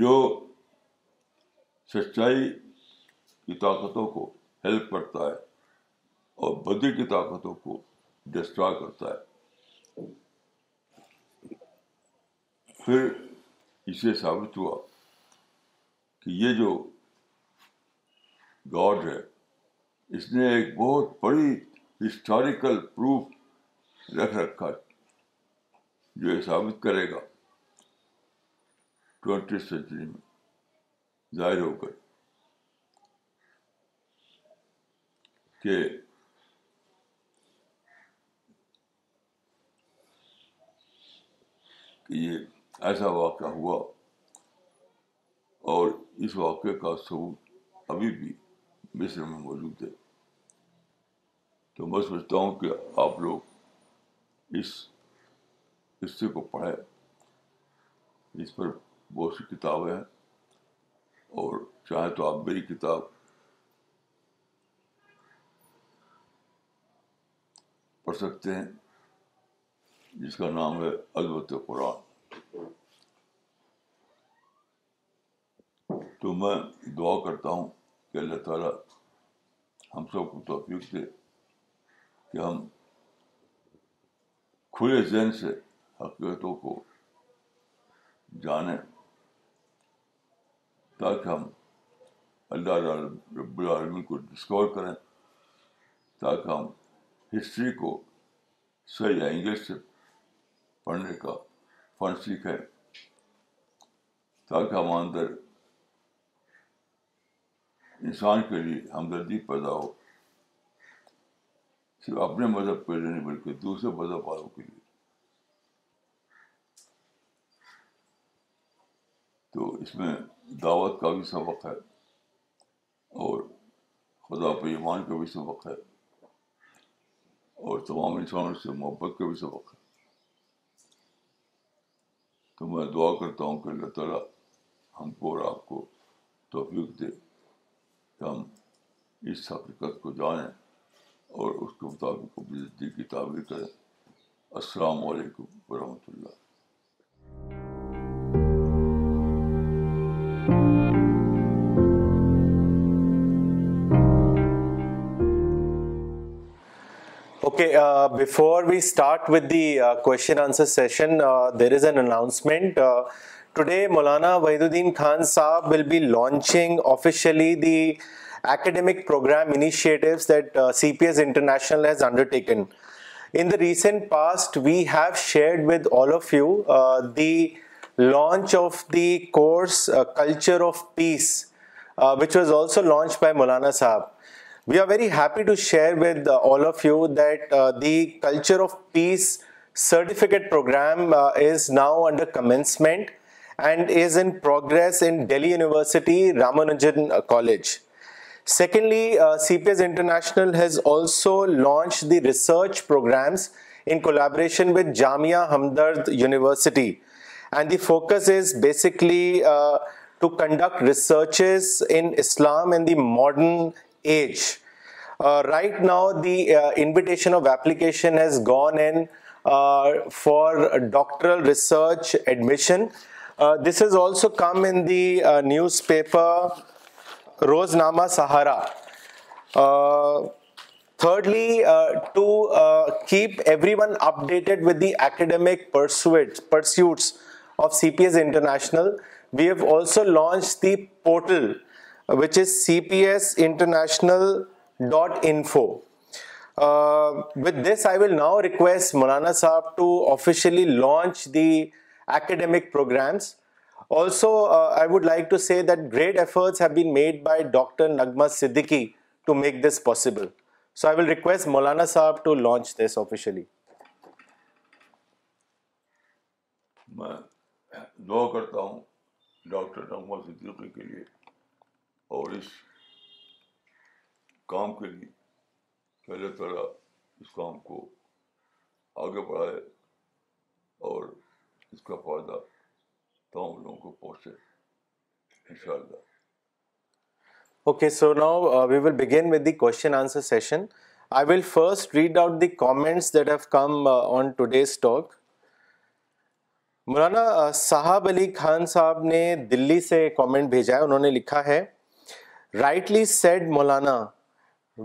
جو سچائی کی طاقتوں کو ہیلپ کرتا ہے اور بدی کی طاقتوں کو ڈسٹرا کرتا ہے پھر اسے ثابت ہوا کہ یہ جو گاڈ ہے اس نے ایک بہت بڑی ہسٹوریکل پروف رکھ رکھا جو یہ ثابت کرے گا ٹوینٹی سینچری میں ظاہر ہو کر کہ یہ ایسا واقعہ ہوا اور اس واقعے کا ثبوت ابھی بھی مصر میں موجود ہے تو میں سمجھتا ہوں کہ آپ لوگ اس حصے کو پڑھیں اس پر بہت سی کتابیں ہیں اور چاہے تو آپ میری کتاب پڑھ سکتے ہیں جس کا نام ہے البت قرآن تو میں دعا کرتا ہوں کہ اللہ تعالیٰ ہم سب کو توفیق دے کہ ہم کھلے ذہن سے حقیقتوں کو جانیں تاکہ ہم اللہ رب العالمین کو ڈسکور کریں تاکہ ہم ہسٹری کو صحیح یا انگلش سے پڑھنے کا فنسک ہے تاکہ ہم اندر انسان کے لیے ہمدردی پیدا ہو صرف اپنے مذہب کے لیے نہیں بلکہ دوسرے مذہب والوں کے لیے تو اس میں دعوت کا بھی سبق ہے اور خدا پیمان کا بھی سبق ہے اور تمام انسانوں سے محبت کا بھی سبق ہے تو میں دعا کرتا ہوں کہ اللہ تعالیٰ ہم کو اور آپ کو توفیق دے کہ ہم اس حقیقت کو جانیں اور اس کے مطابق کی تعبیر کریں السلام علیکم ورحمۃ اللہ before we start with this there is an announcement Maulana Wahiduddin Khan Sahab will be launching the academic programme launch of the course culture of peace which was also launch by Maulana Sahab We are very happy to share with uh, all of you that uh, the Culture of Peace certificate program uh, is now under commencement and is in progress in Delhi University, Ramanujan College. Secondly, CPS International has also launched the research programs in collaboration with Jamia Hamdard University, and the focus is basically to conduct researches in Islam and the modern for dock research this is also come the newspaper Roznama Sahara thirdly keep every one updated international portal which is C P S International نغمہ Siddiqui to make this possible so I will request Maulana Sahab to launch this officially کے لیے اور اس کام کے لیے پہلے پہلا اس کام کو آگے بڑھائے اور اس کا فائدہ تمام لوگوں کو پہنچے ان شاء اللہ okay so now we will begin with the question answer session I will first read out the comments that have come on today's talk Maulana Sahab Ali Khan صاحب نے دلی سے کامنٹ بھیجا ہے انہوں نے لکھا ہے rightly said Maulana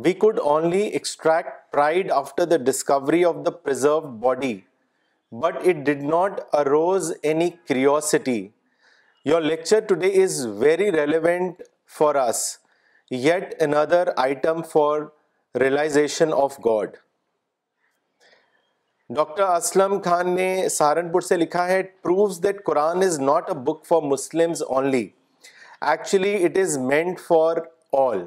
we could only extract pride after the discovery of the preserve body but it did not arouse any curiosity your lecture today is very relevant for us yet another item for realization of God doctor Aslam Khan نے سہارنپور سے لکھا ہے proves that Quran is not a book for Muslim only actually it is meant for all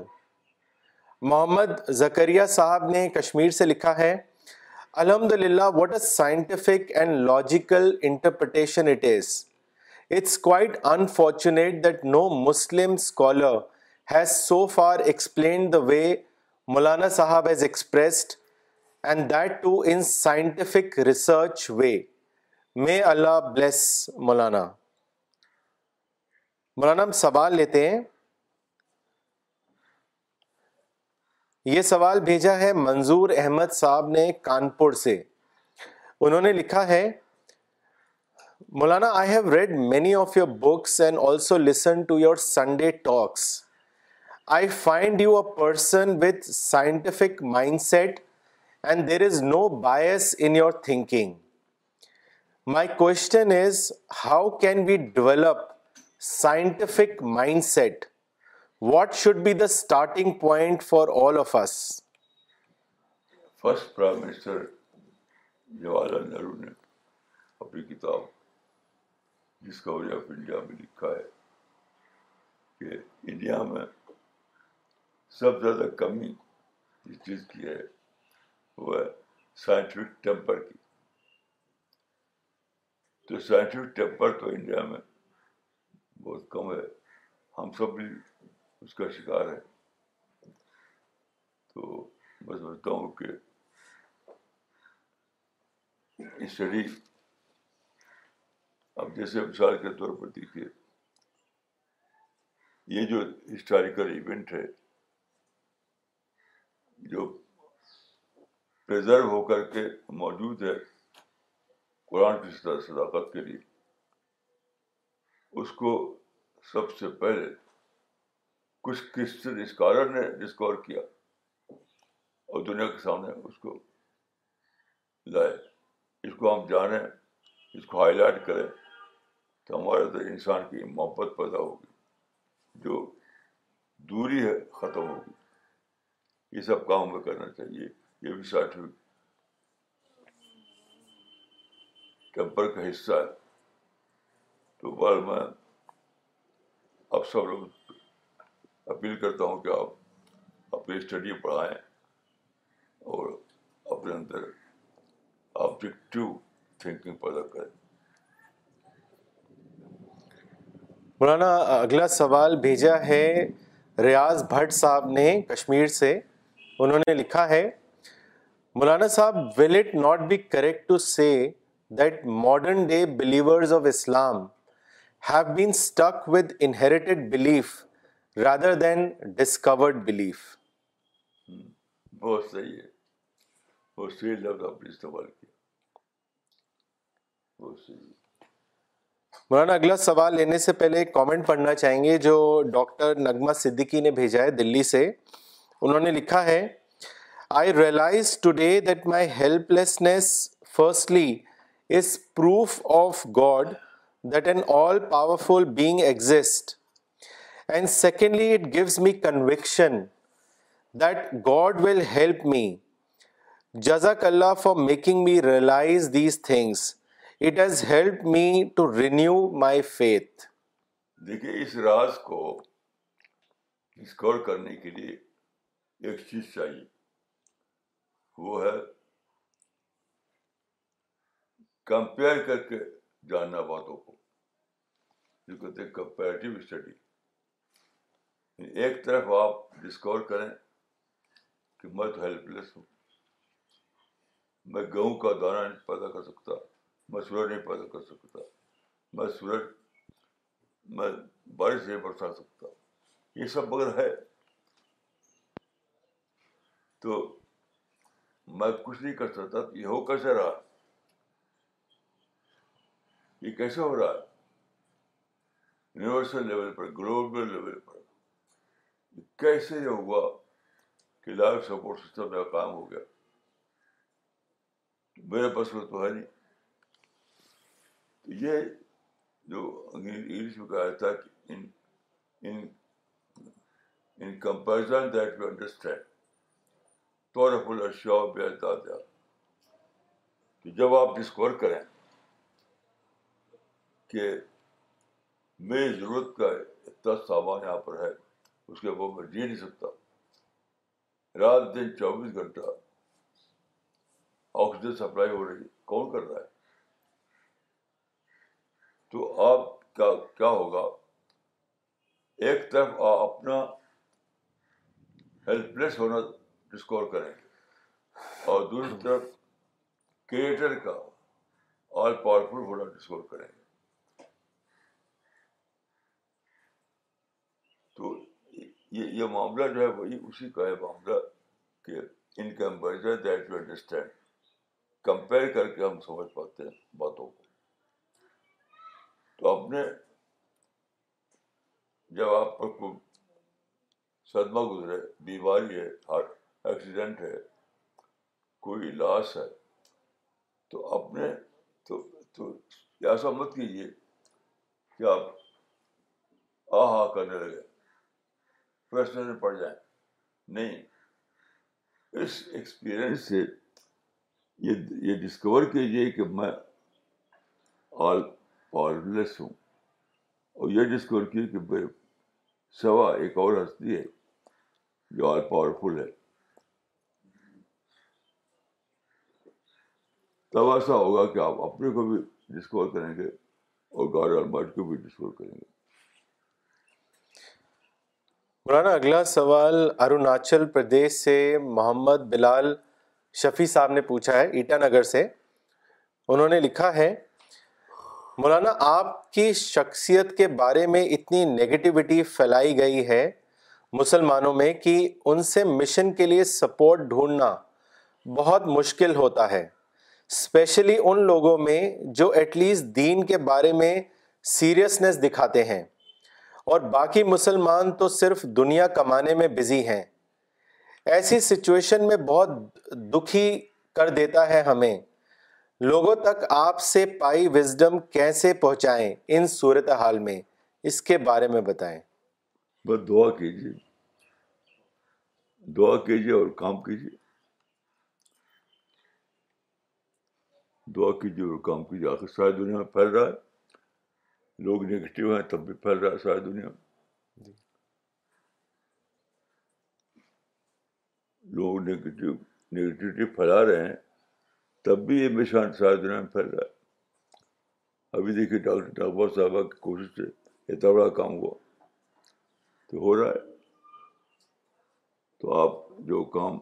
Muhammad Zakariya sahab نے کشمیر سے لکھا ہے الحمد للہ what a scientific and logical interpretation it is it's quite unfortunate that no Muslim scholar has so far explain the way Maulana sahab has expressed and that too in scientific research way may Allah bless Maulana Maulana ہم سوال لیتے ہیں یہ سوال بھیجا ہے منظور احمد صاحب نے کانپور سے انہوں نے لکھا ہے Maulana I have read many of your books and also listen to your Sunday talks I find you a person with scientific mindset and there is no bias in your thinking my question is how can we develop scientific mindset what should be the starting point for all of us first prime minister Jawaharlal Nehru نے اپنی کتاب of India میں لکھا ہے کہ India میں سب زیادہ کمی جس چیز کی ہے وہ ہے سائنٹیفک ٹیمپر کی تو سائنٹیفک ٹیمپر تو انڈیا میں بہت کم ہے ہم سب بھی اس کا شکار ہے تو میں سمجھتا ہوں کہ اسٹڈی اب جیسے مثال کے طور پر دیکھیے یہ جو ہسٹوریکل ایونٹ ہے جو پرزرو ہو کر کے موجود ہے قرآن کی صداقت کے لیے اس کو سب سے پہلے کچھ کرسچن اسکالر نے ڈسکور کیا اور دنیا کے سامنے اس کو لائے اس کو ہم جانیں اس کو ہائی لائٹ کریں تو ہمارے اندر انسان کی محبت پیدا ہوگی جو دوری ہے ختم ہوگی یہ سب کام ہمیں کرنا چاہیے یہ بھی سائنٹیفک ٹیمپر کا حصہ ہے تو بار میں آپ سب لوگ اپیل کرتا ہوں کہ آپ اپنی اسٹڈی پڑھائیں اور اپنے اندر آبجیکٹو تھنکنگ پیدا کریں مولانا اگلا سوال بھیجا ہے ریاض بھٹ صاحب نے کشمیر سے انہوں نے لکھا ہے Maulana Sahab will it not be correct to say that modern day believers of Islam rather than discovered belief بہت صحیح ہے اگلا سوال لینے سے پہلے ایک کامنٹ پڑھنا چاہیں گے جو ڈاکٹر نگمہ صدیقی نے بھیجا ہے دلی سے انہوں نے لکھا ہے I realize today that my helplessness firstly is proof of God that that an all powerful being exist and secondly it gives me me conviction God will help جزاک اللہ for making me realize these things it has help me to renew my faith دیکھیے اس راز کو discover کرنے کے لیے ایک چیز چاہیے وہ ہے کمپیئر کر کے جاننا باتوں کو کہتے کمپریٹو اسٹڈی ایک طرف آپ ڈسکور کریں کہ میں تو ہیلپ لیس ہوں میں گہوں کا دانا نہیں پیدا کر سکتا میں سورج نہیں پیدا کر سکتا میں سورج میں بارش نہیں برسا سکتا یہ سب مگر ہے تو میں کچھ نہیں کر سکتا یہ ہو کیسے رہا یہ کیسے ہو رہا ہے یونیورسل لیول پر گلوبل لیول پر کیسے یہ ہوا کہ لائف سپورٹ سسٹم میرا کام ہو گیا میرے پاس میں تو ہے نہیں تو یہ جو انگلش میں کہا تھا کہ in in in comparison that we understand طور فل اشیا بے کہ جب آپ ڈسکور کریں کہ میری ضرورت کا اتنا سامان یہاں پر ہے اس کے بعد میں جی نہیں سکتا رات دن چوبیس گھنٹہ آکسیجن سپلائی ہو رہی کون کر رہا ہے تو آپ کیا ہوگا ایک طرف آپ اپنا ہیلپ لیس ہونا ڈسکور کریں گے اور دوسری طرف کریٹر کا آل پاور فل ہونا ڈسکور کریں گے یہ یہ معاملہ جو ہے وہی اسی کا ہے معاملہ کہ in comparison that to understand compare کر کے ہم سمجھ پاتے ہیں باتوں کو تو آپ نے جب آپ پر کوئی صدمہ گزرے بیماری ہے ہارٹ ایکسیڈنٹ ہے کوئی لاس ہے تو اپنے تو تو ایسا مت کیجیے کہ آپ آ ہا کرنے لگے میں پڑ جائیں نہیں اس ایکسپیرئنس سے یہ یہ ڈسکور کیجیے کہ میں آل پاور ہوں اور یہ ڈسکور کیجیے کہ سوا ایک اور ہستی ہے جو آل پاورفل ہے تب ایسا ہوگا کہ آپ اپنے کو بھی ڈسکور کریں گے اور گاڑی اور مرد کو بھی ڈسکور کریں گے مولانا اگلا سوال اروناچل پردیش سے محمد بلال شفیع صاحب نے پوچھا ہے ایٹا نگر سے انہوں نے لکھا ہے مولانا آپ کی شخصیت کے بارے میں اتنی نگیٹیوٹی پھیلائی گئی ہے مسلمانوں میں کہ ان سے مشن کے لیے سپورٹ ڈھونڈنا بہت مشکل ہوتا ہے اسپیشلی ان لوگوں میں جو ایٹ لیسٹ دین کے بارے میں سیریسنیس دکھاتے ہیں اور باقی مسلمان تو صرف دنیا کمانے میں بزی ہیں ایسی سچویشن میں بہت دکھی کر دیتا ہے ہمیں لوگوں تک آپ سے پائی وزڈم کیسے پہنچائیں ان صورت حال میں اس کے بارے میں بتائیں بس دعا کیجیے دعا کیجیے اور کام کیجیے دعا کیجیے اور کام کیجیے آخر ساری دنیا میں پھیل رہا ہے لوگ نگیٹو ہیں تب بھی پھیل رہا ہے ساری دنیا میں جی۔ لوگ نگیٹو نگیٹیوٹی پھیلا رہے ہیں تب بھی یہ مشان ساری دنیا میں پھیل رہا ہے ابھی دیکھیے ڈاکٹر ٹاپا صاحبہ کی کوشش سے اتنا بڑا کام ہوا تو ہو رہا ہے تو آپ جو کام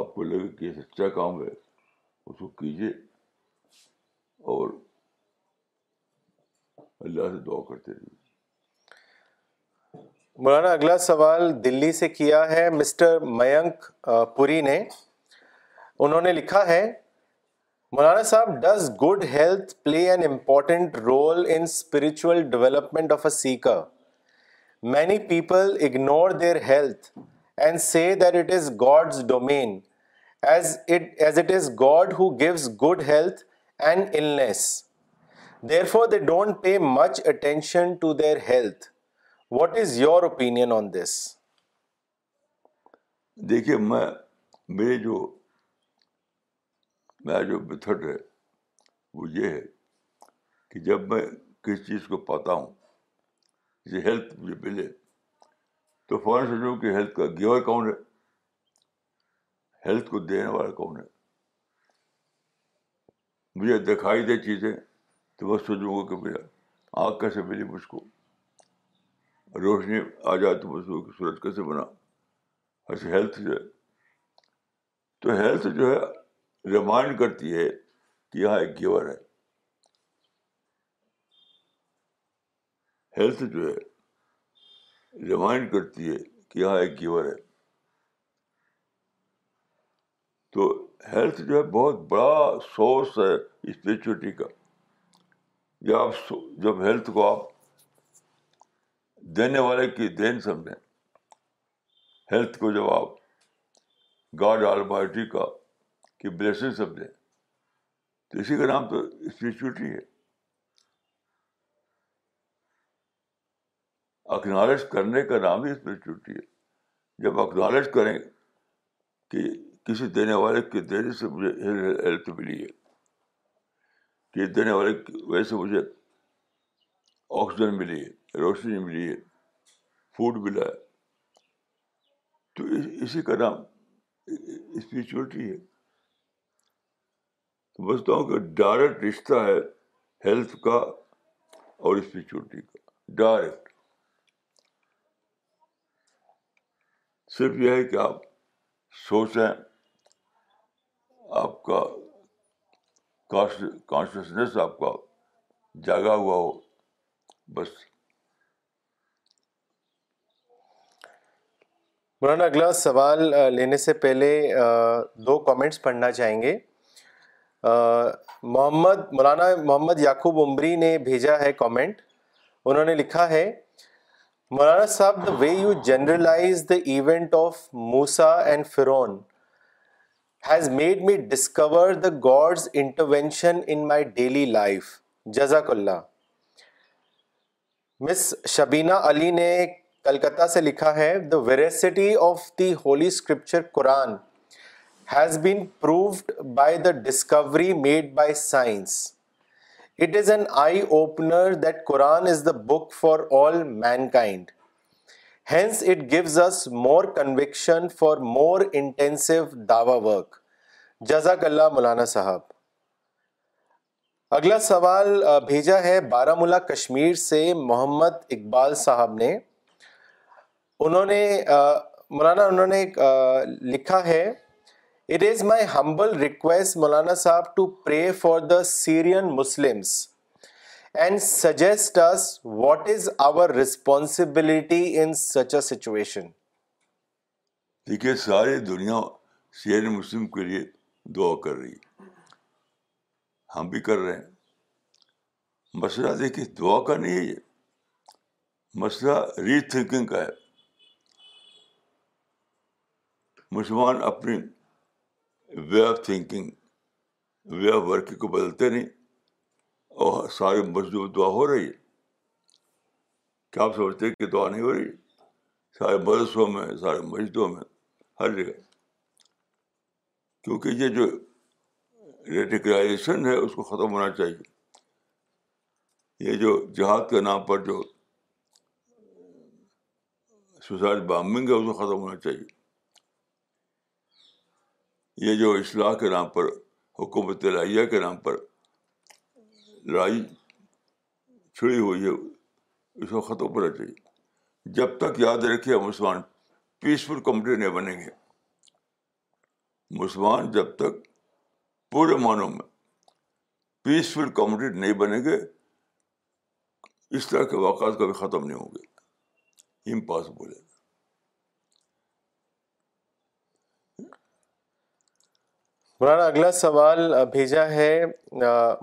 آپ کو لگے کہ سچا کام ہے اس کو کیجیے اور اللہ سے دعا کرتے رہیے مولانا اگلا سوال دلی سے کیا ہے مسٹر میانک پوری نے انہوں نے لکھا ہے Maulana Sahab does good health play an important role in spiritual development of a seeker many people ignore their health and see that it is God's domain as it as it is God who gives good health and illness therefore they don't pay much attention to their health what is your opinion on this دیکھیے میں میرے جو میرا جو method ہے وہ یہ ہے کہ جب میں کسی چیز کو پاتا ہوں یہ ہیلتھ مجھے ملے تو فوراً سوچوں کہ ہیلتھ کا گیور کون ہے ہیلتھ کو دینے والا کون ہے مجھے دکھائی دے چیزیں تو بس گا کہ ملا آگ کیسے ملی مجھ کو روشنی آ جائے تو کو سورج کیسے بنا ایسے اچھا، ہیلتھ جو ہے تو ہیلتھ جو ہے ریمائنڈ کرتی ہے کہ یہاں ایک گیور ہے ہیلتھ جو ہے ریمائنڈ کرتی ہے کہ یہاں ایک گیور ہے تو ہیلتھ جو ہے بہت بڑا سورس ہے اسٹیچورٹی کا جب آپ جب ہیلتھ کو آپ دینے والے کی دین سمجھیں ہیلتھ کو جب آپ گاڈ آل بایوٹی کا کی بلیسنگ سمجھیں تو اسی کا نام تو اسپریچوٹی ہے اکنالج کرنے کا نام ہی اسپریچوٹی ہے جب اکنالج کریں کہ کسی دینے والے کی دینے سے مجھے ہیلتھ ملی ہے کہ دینے والے وجہ سے مجھے آکسیجن ملی ہے روشنی ملی ہے فوڈ ملا ہے تو اسی کا نام اسپریچولیٹی ہے بچتا ہوں کہ ڈائریکٹ رشتہ ہے ہیلتھ کا اور اسپریچولیٹی کا ڈائریکٹ صرف یہ ہے کہ آپ سوچیں آپ کا کانشیسنیس آپ کا جاگا ہوا ہو بس مولانا اگلا سوال لینے سے پہلے دو کامنٹس پڑھنا چاہیں گے محمد مولانا محمد یعقوب عمری نے بھیجا ہے کامنٹ انہوں نے لکھا ہے Maulana Sahab the way you generalize the event of Musa and Firaun has made me discover the God's intervention in my daily life جزاک اللہ مس شبینہ علی نے کلکتہ سے لکھا ہے the veracity of the holy scripture Quran has been proved by the discovery made by science it is an eye opener that Quran is the book for all mankind hence it gives us more conviction for more intensive dawah work جزاک اللہ مولانا صاحب اگلا سوال بھیجا ہے بارہ ملا کشمیر سے محمد اقبال صاحب نے انہوں نے مولانا انہوں نے لکھا ہے it is my humble request Maulana Sahab to pray for the Syrian Muslims and suggest us what is our responsibility in such a situation دیکھیے ساری دنیا شیر مسلم کے لیے دعا کر رہی ہے ہم بھی کر رہے ہیں مسئلہ دیکھیے دعا کا نہیں ہے یہ مسئلہ ری تھنکنگ کا ہے مسلمان اپنی way of thinking way of working کو بدلتے نہیں اور سارے میں دعا ہو رہی ہے کیا آپ سمجھتے ہیں کہ دعا نہیں ہو رہی سارے مدرسوں میں سارے مسجدوں میں ہر جگہ کیونکہ یہ جو ریٹیکلائزیشن ہے اس کو ختم ہونا چاہیے یہ جو جہاد کے نام پر جو سوسائڈ بامبنگ ہے اس کو ختم ہونا چاہیے یہ جو اصلاح کے نام پر حکومت الہیہ کے نام پر لڑائی چھڑی ہوئی ہے اس کو ختم ہونا چاہیے جب تک یاد رکھیے مسلمان پیسفل کمٹی نہیں بنیں گے مسلمان جب تک پورے معنوں میں پیسفل کمٹی نہیں بنیں گے اس طرح کے واقعات کبھی ختم نہیں ہوں گے امپاسبل ہے مولانا اگلا سوال بھیجا ہے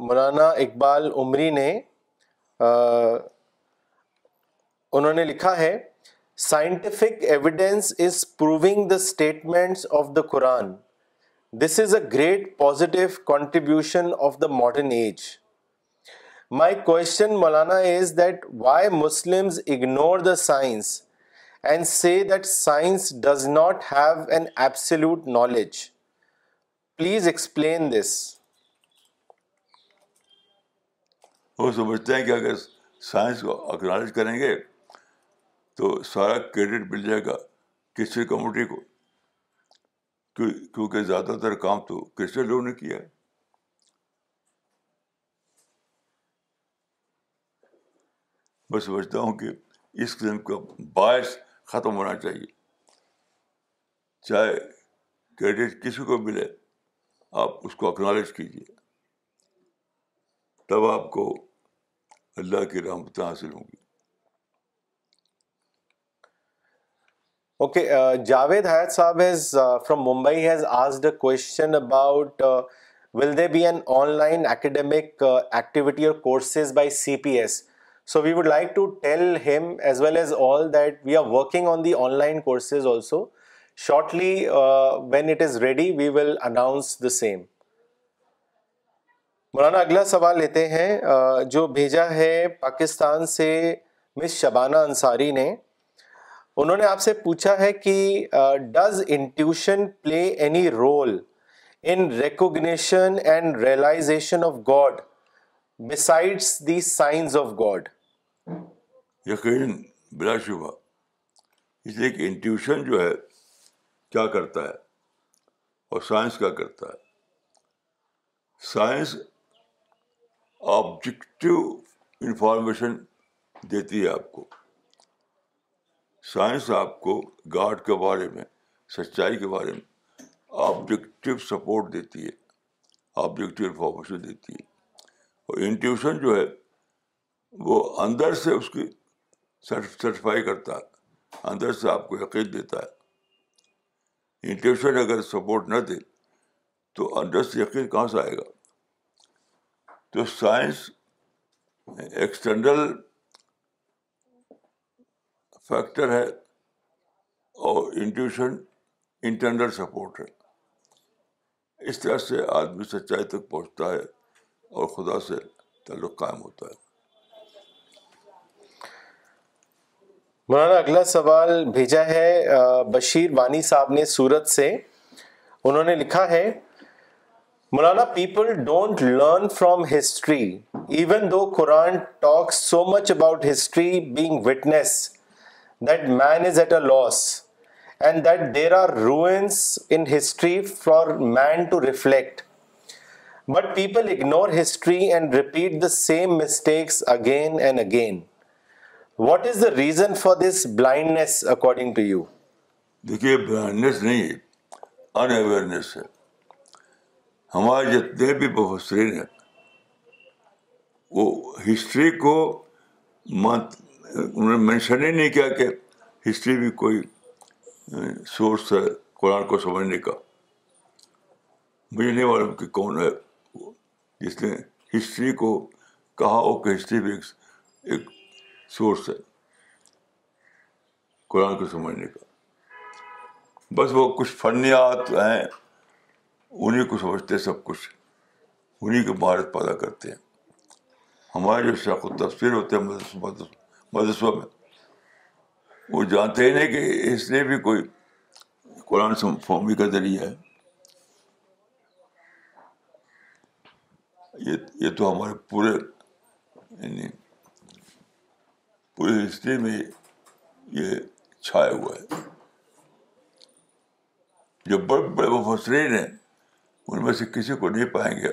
مولانا اقبال عمری نے انہوں نے لکھا ہے scientific evidence is proving the statements of the Quran this is a great positive contribution of the modern age my question Maulana is that why Muslims ignore the science and see that science does not have an absolute knowledge please explain this وہ سمجھتے ہیں کہ اگر science کو acknowledge کریں گے تو سارا کریڈٹ مل جائے گا کرسچن کمیونٹی کو کیونکہ زیادہ تر کام تو کرسچن لوگوں نے کیا ہے میں سمجھتا ہوں کہ اس قسم کا باعث ختم ہونا چاہیے چاہے کریڈٹ کسی کو ملے آپ اس کو اکنالج کیجیے تب آپ کو اللہ کی رحمتیں حاصل ہوں گی okay uh, Javed Hayat Sahab has from Mumbai has asked a question about will they be an online academic activity اور courses by C P S so we would like to tell him as well as all that we are working on the online courses also shortly when it is ready we will announce the same Maulana اگلا سوال لیتے ہیں uh, جو بھیجا ہے پاکستان سے مس شبانہ انصاری نے انہوں نے آپ سے پوچھا ہے کہ does intuition play any role in recognition and realization of God besides the science of کہ یقیناً جو ہے کیا کرتا ہے اور سائنس کیا کرتا ہے سائنس آبجیکٹو انفارمیشن دیتی ہے آپ کو سائنس آپ کو گاڈ کے بارے میں سچائی کے بارے میں آبجیکٹو سپورٹ دیتی ہے آبجیکٹو انفارمیشن دیتی ہے اور انٹیوشن جو ہے وہ اندر سے اس کی سرٹیفائی کرتا ہے اندر سے آپ کو یقین دیتا ہے انٹیوشن اگر سپورٹ نہ دے تو انڈر یقین کہاں سے آئے گا تو سائنس ایکسٹرنل فیکٹر ہے اور انٹیوشن انٹرنل سپورٹ ہے اس طرح سے آدمی سچائی تک پہنچتا ہے اور خدا سے تعلق قائم ہوتا ہے مولانا اگلا سوال بھیجا ہے بشیر وانی صاحب نے سورت سے انہوں نے لکھا ہے Maulana people don't learn from history even though Quran talk so much about history being witness that man is at a loss and that there are ruins in history for man to reflect but people ignore history and repeat the same mistakes again and again what is the reason for this blindness according to you دیکھیے blindness نہیں ہے ان awareness ہمارے جتنے بھی بہت ہیں وہ history کو انہوں نے مینشن ہی نہیں کیا کہ ہسٹری بھی کوئی سورس ہے قرآن کو سمجھنے کا مجھے نہیں معلوم کہ کون ہے جس نے ہسٹری کو کہا ہو کہ ہسٹری بھی ایک سورس ہے قرآن کو سمجھنے کا بس وہ کچھ فنیات ہیں انہیں کو سمجھتے سب کچھ انہیں کو مہارت پیدا کرتے ہیں ہمارے جو شاخ و تفر ہوتے ہیں مدرسوں میں وہ جانتے ہی نہیں کہ اس نے بھی کوئی قرآن فومی کا ذریعہ ہے یہ تو ہمارے پورے یعنی ہسٹری میں یہ چھایا ہوا ہے جو بڑے بڑے مفسرین ہیں ان میں سے کسی کو نہیں پائیں گے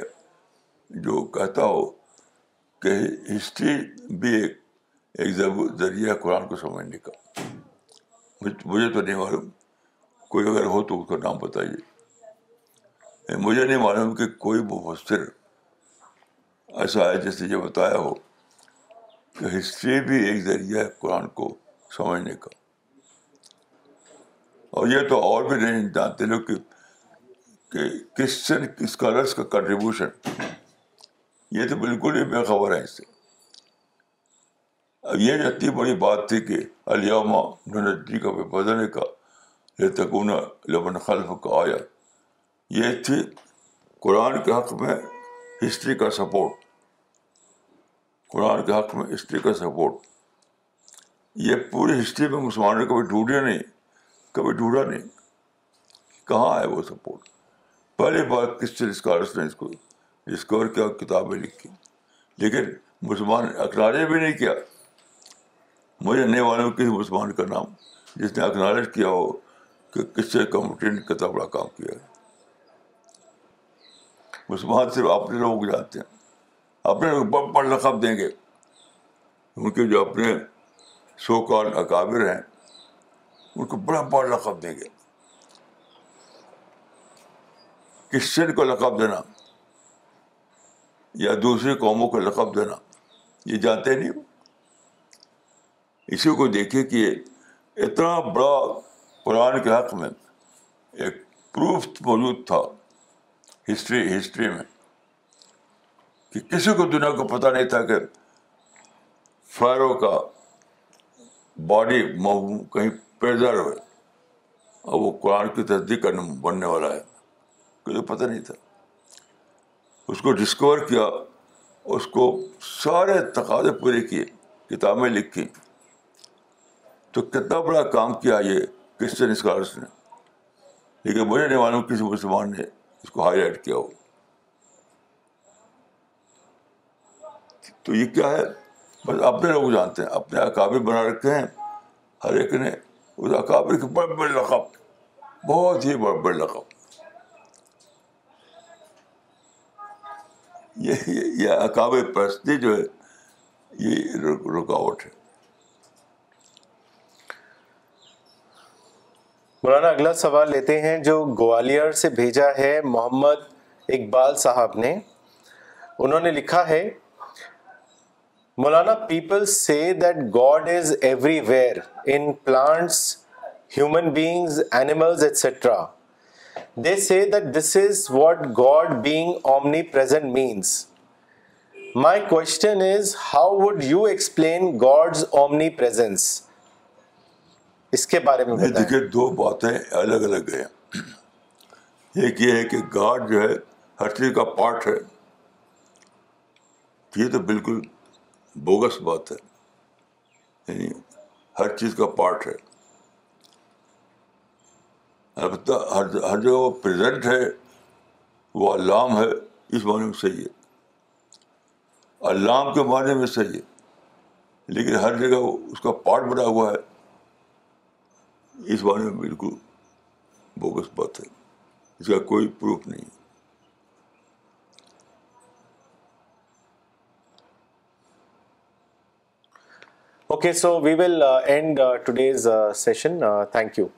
جو کہتا ہو کہ ہسٹری بھی ایک ایک ذریعہ قرآن کو سمجھنے کا مجھے تو نہیں معلوم کوئی اگر ہو تو اس کا نام بتائیے مجھے نہیں معلوم کہ کوئی مفسر ایسا ہے جیسے یہ بتایا ہو ہسٹری بھی ایک ذریعہ ہے قرآن کو سمجھنے کا اور یہ تو اور بھی نہیں جانتے لوگ کہ کرسچن اسکالرس کا کنٹریبیوشن یہ تو بالکل ہی بے خبر ہے اس سے یہ جو اتنی بڑی بات تھی کہ علیامہ نجی کا بدلنے کا یہ تکون لبن خلف کا آیا یہ تھی قرآن کے حق میں ہسٹری کا سپورٹ قرآن کے حق میں ہسٹری کا سپورٹ یہ پوری ہسٹری میں مسلمانوں نے کبھی ڈھونڈے نہیں کبھی ڈھونڈا نہیں کہاں ہے وہ سپورٹ پہلی بار کس چیز نے اس کو ڈسکور کیا کتابیں لکھی لیکن مسلمان اکنالج بھی نہیں کیا مجھے نہیں معلوم کسی مسلمان کا نام جس نے اکنالج کیا ہو کہ کس سے نے کتنا بڑا کام کیا ہے مسلمان صرف اپنے لوگ جانتے ہیں اپنے بم پر لقب دیں گے ان کے جو اپنے کال اکابر ہیں ان کو بڑا بڑا لقب دیں گے کرسچن کو لقب دینا یا دوسری قوموں کو لقب دینا یہ جانتے نہیں ہو اسی کو دیکھے کہ اتنا بڑا قرآن کے حق میں ایک پروف موجود تھا ہسٹری ہسٹری میں کہ کسی کو دنیا کو پتا نہیں تھا کہ فیرو کا باڈی کہیں پیردار ہوئے اور وہ قرآن کی تصدیق بننے والا ہے کسی پتہ نہیں تھا اس کو ڈسکور کیا اس کو سارے تقاضے پورے کیے کتابیں لکھی تو کتنا بڑا کام کیا یہ کرسچن اسکالرس نے لیکن مجھے نہیں معلوم کسی مسلمان نے اس کو ہائی لائٹ کیا ہو تو یہ کیا ہے بس اپنے لوگ جانتے ہیں اپنے اکابر بنا رکھے ہیں ہر ایک نے اس اکابر کے بڑے بڑے لقب بہت ہی بڑے بڑے لقب یہ پرستی جو ہے یہ رکاوٹ ہے مولانا اگلا سوال لیتے ہیں جو گوالیئر سے بھیجا ہے محمد اقبال صاحب نے انہوں نے لکھا ہے Maulana people see that God is everywhere in plants human beings animal etcetera they see that this is what God being present means my question is how would you explain God's omnipresence اس کے بارے میں دیکھیے دو باتیں الگ الگ ہیں ایک یہ ہے کہ گاڈ جو ہے ہر چیز کا پارٹ ہے یہ تو بالکل بوگس بات ہے یعنی ہر چیز کا پارٹ ہے البتہ ہر ہر جگہ وہ پریزنٹ ہے وہ علام ہے اس معنی میں صحیح ہے علام کے معنی میں صحیح ہے لیکن ہر جگہ اس کا پارٹ بنا ہوا ہے اس بارے میں بالکل بوگس بات ہے اس کا کوئی پروف نہیں ہے Okay, so we will uh, end uh, today's uh, session. Thank you.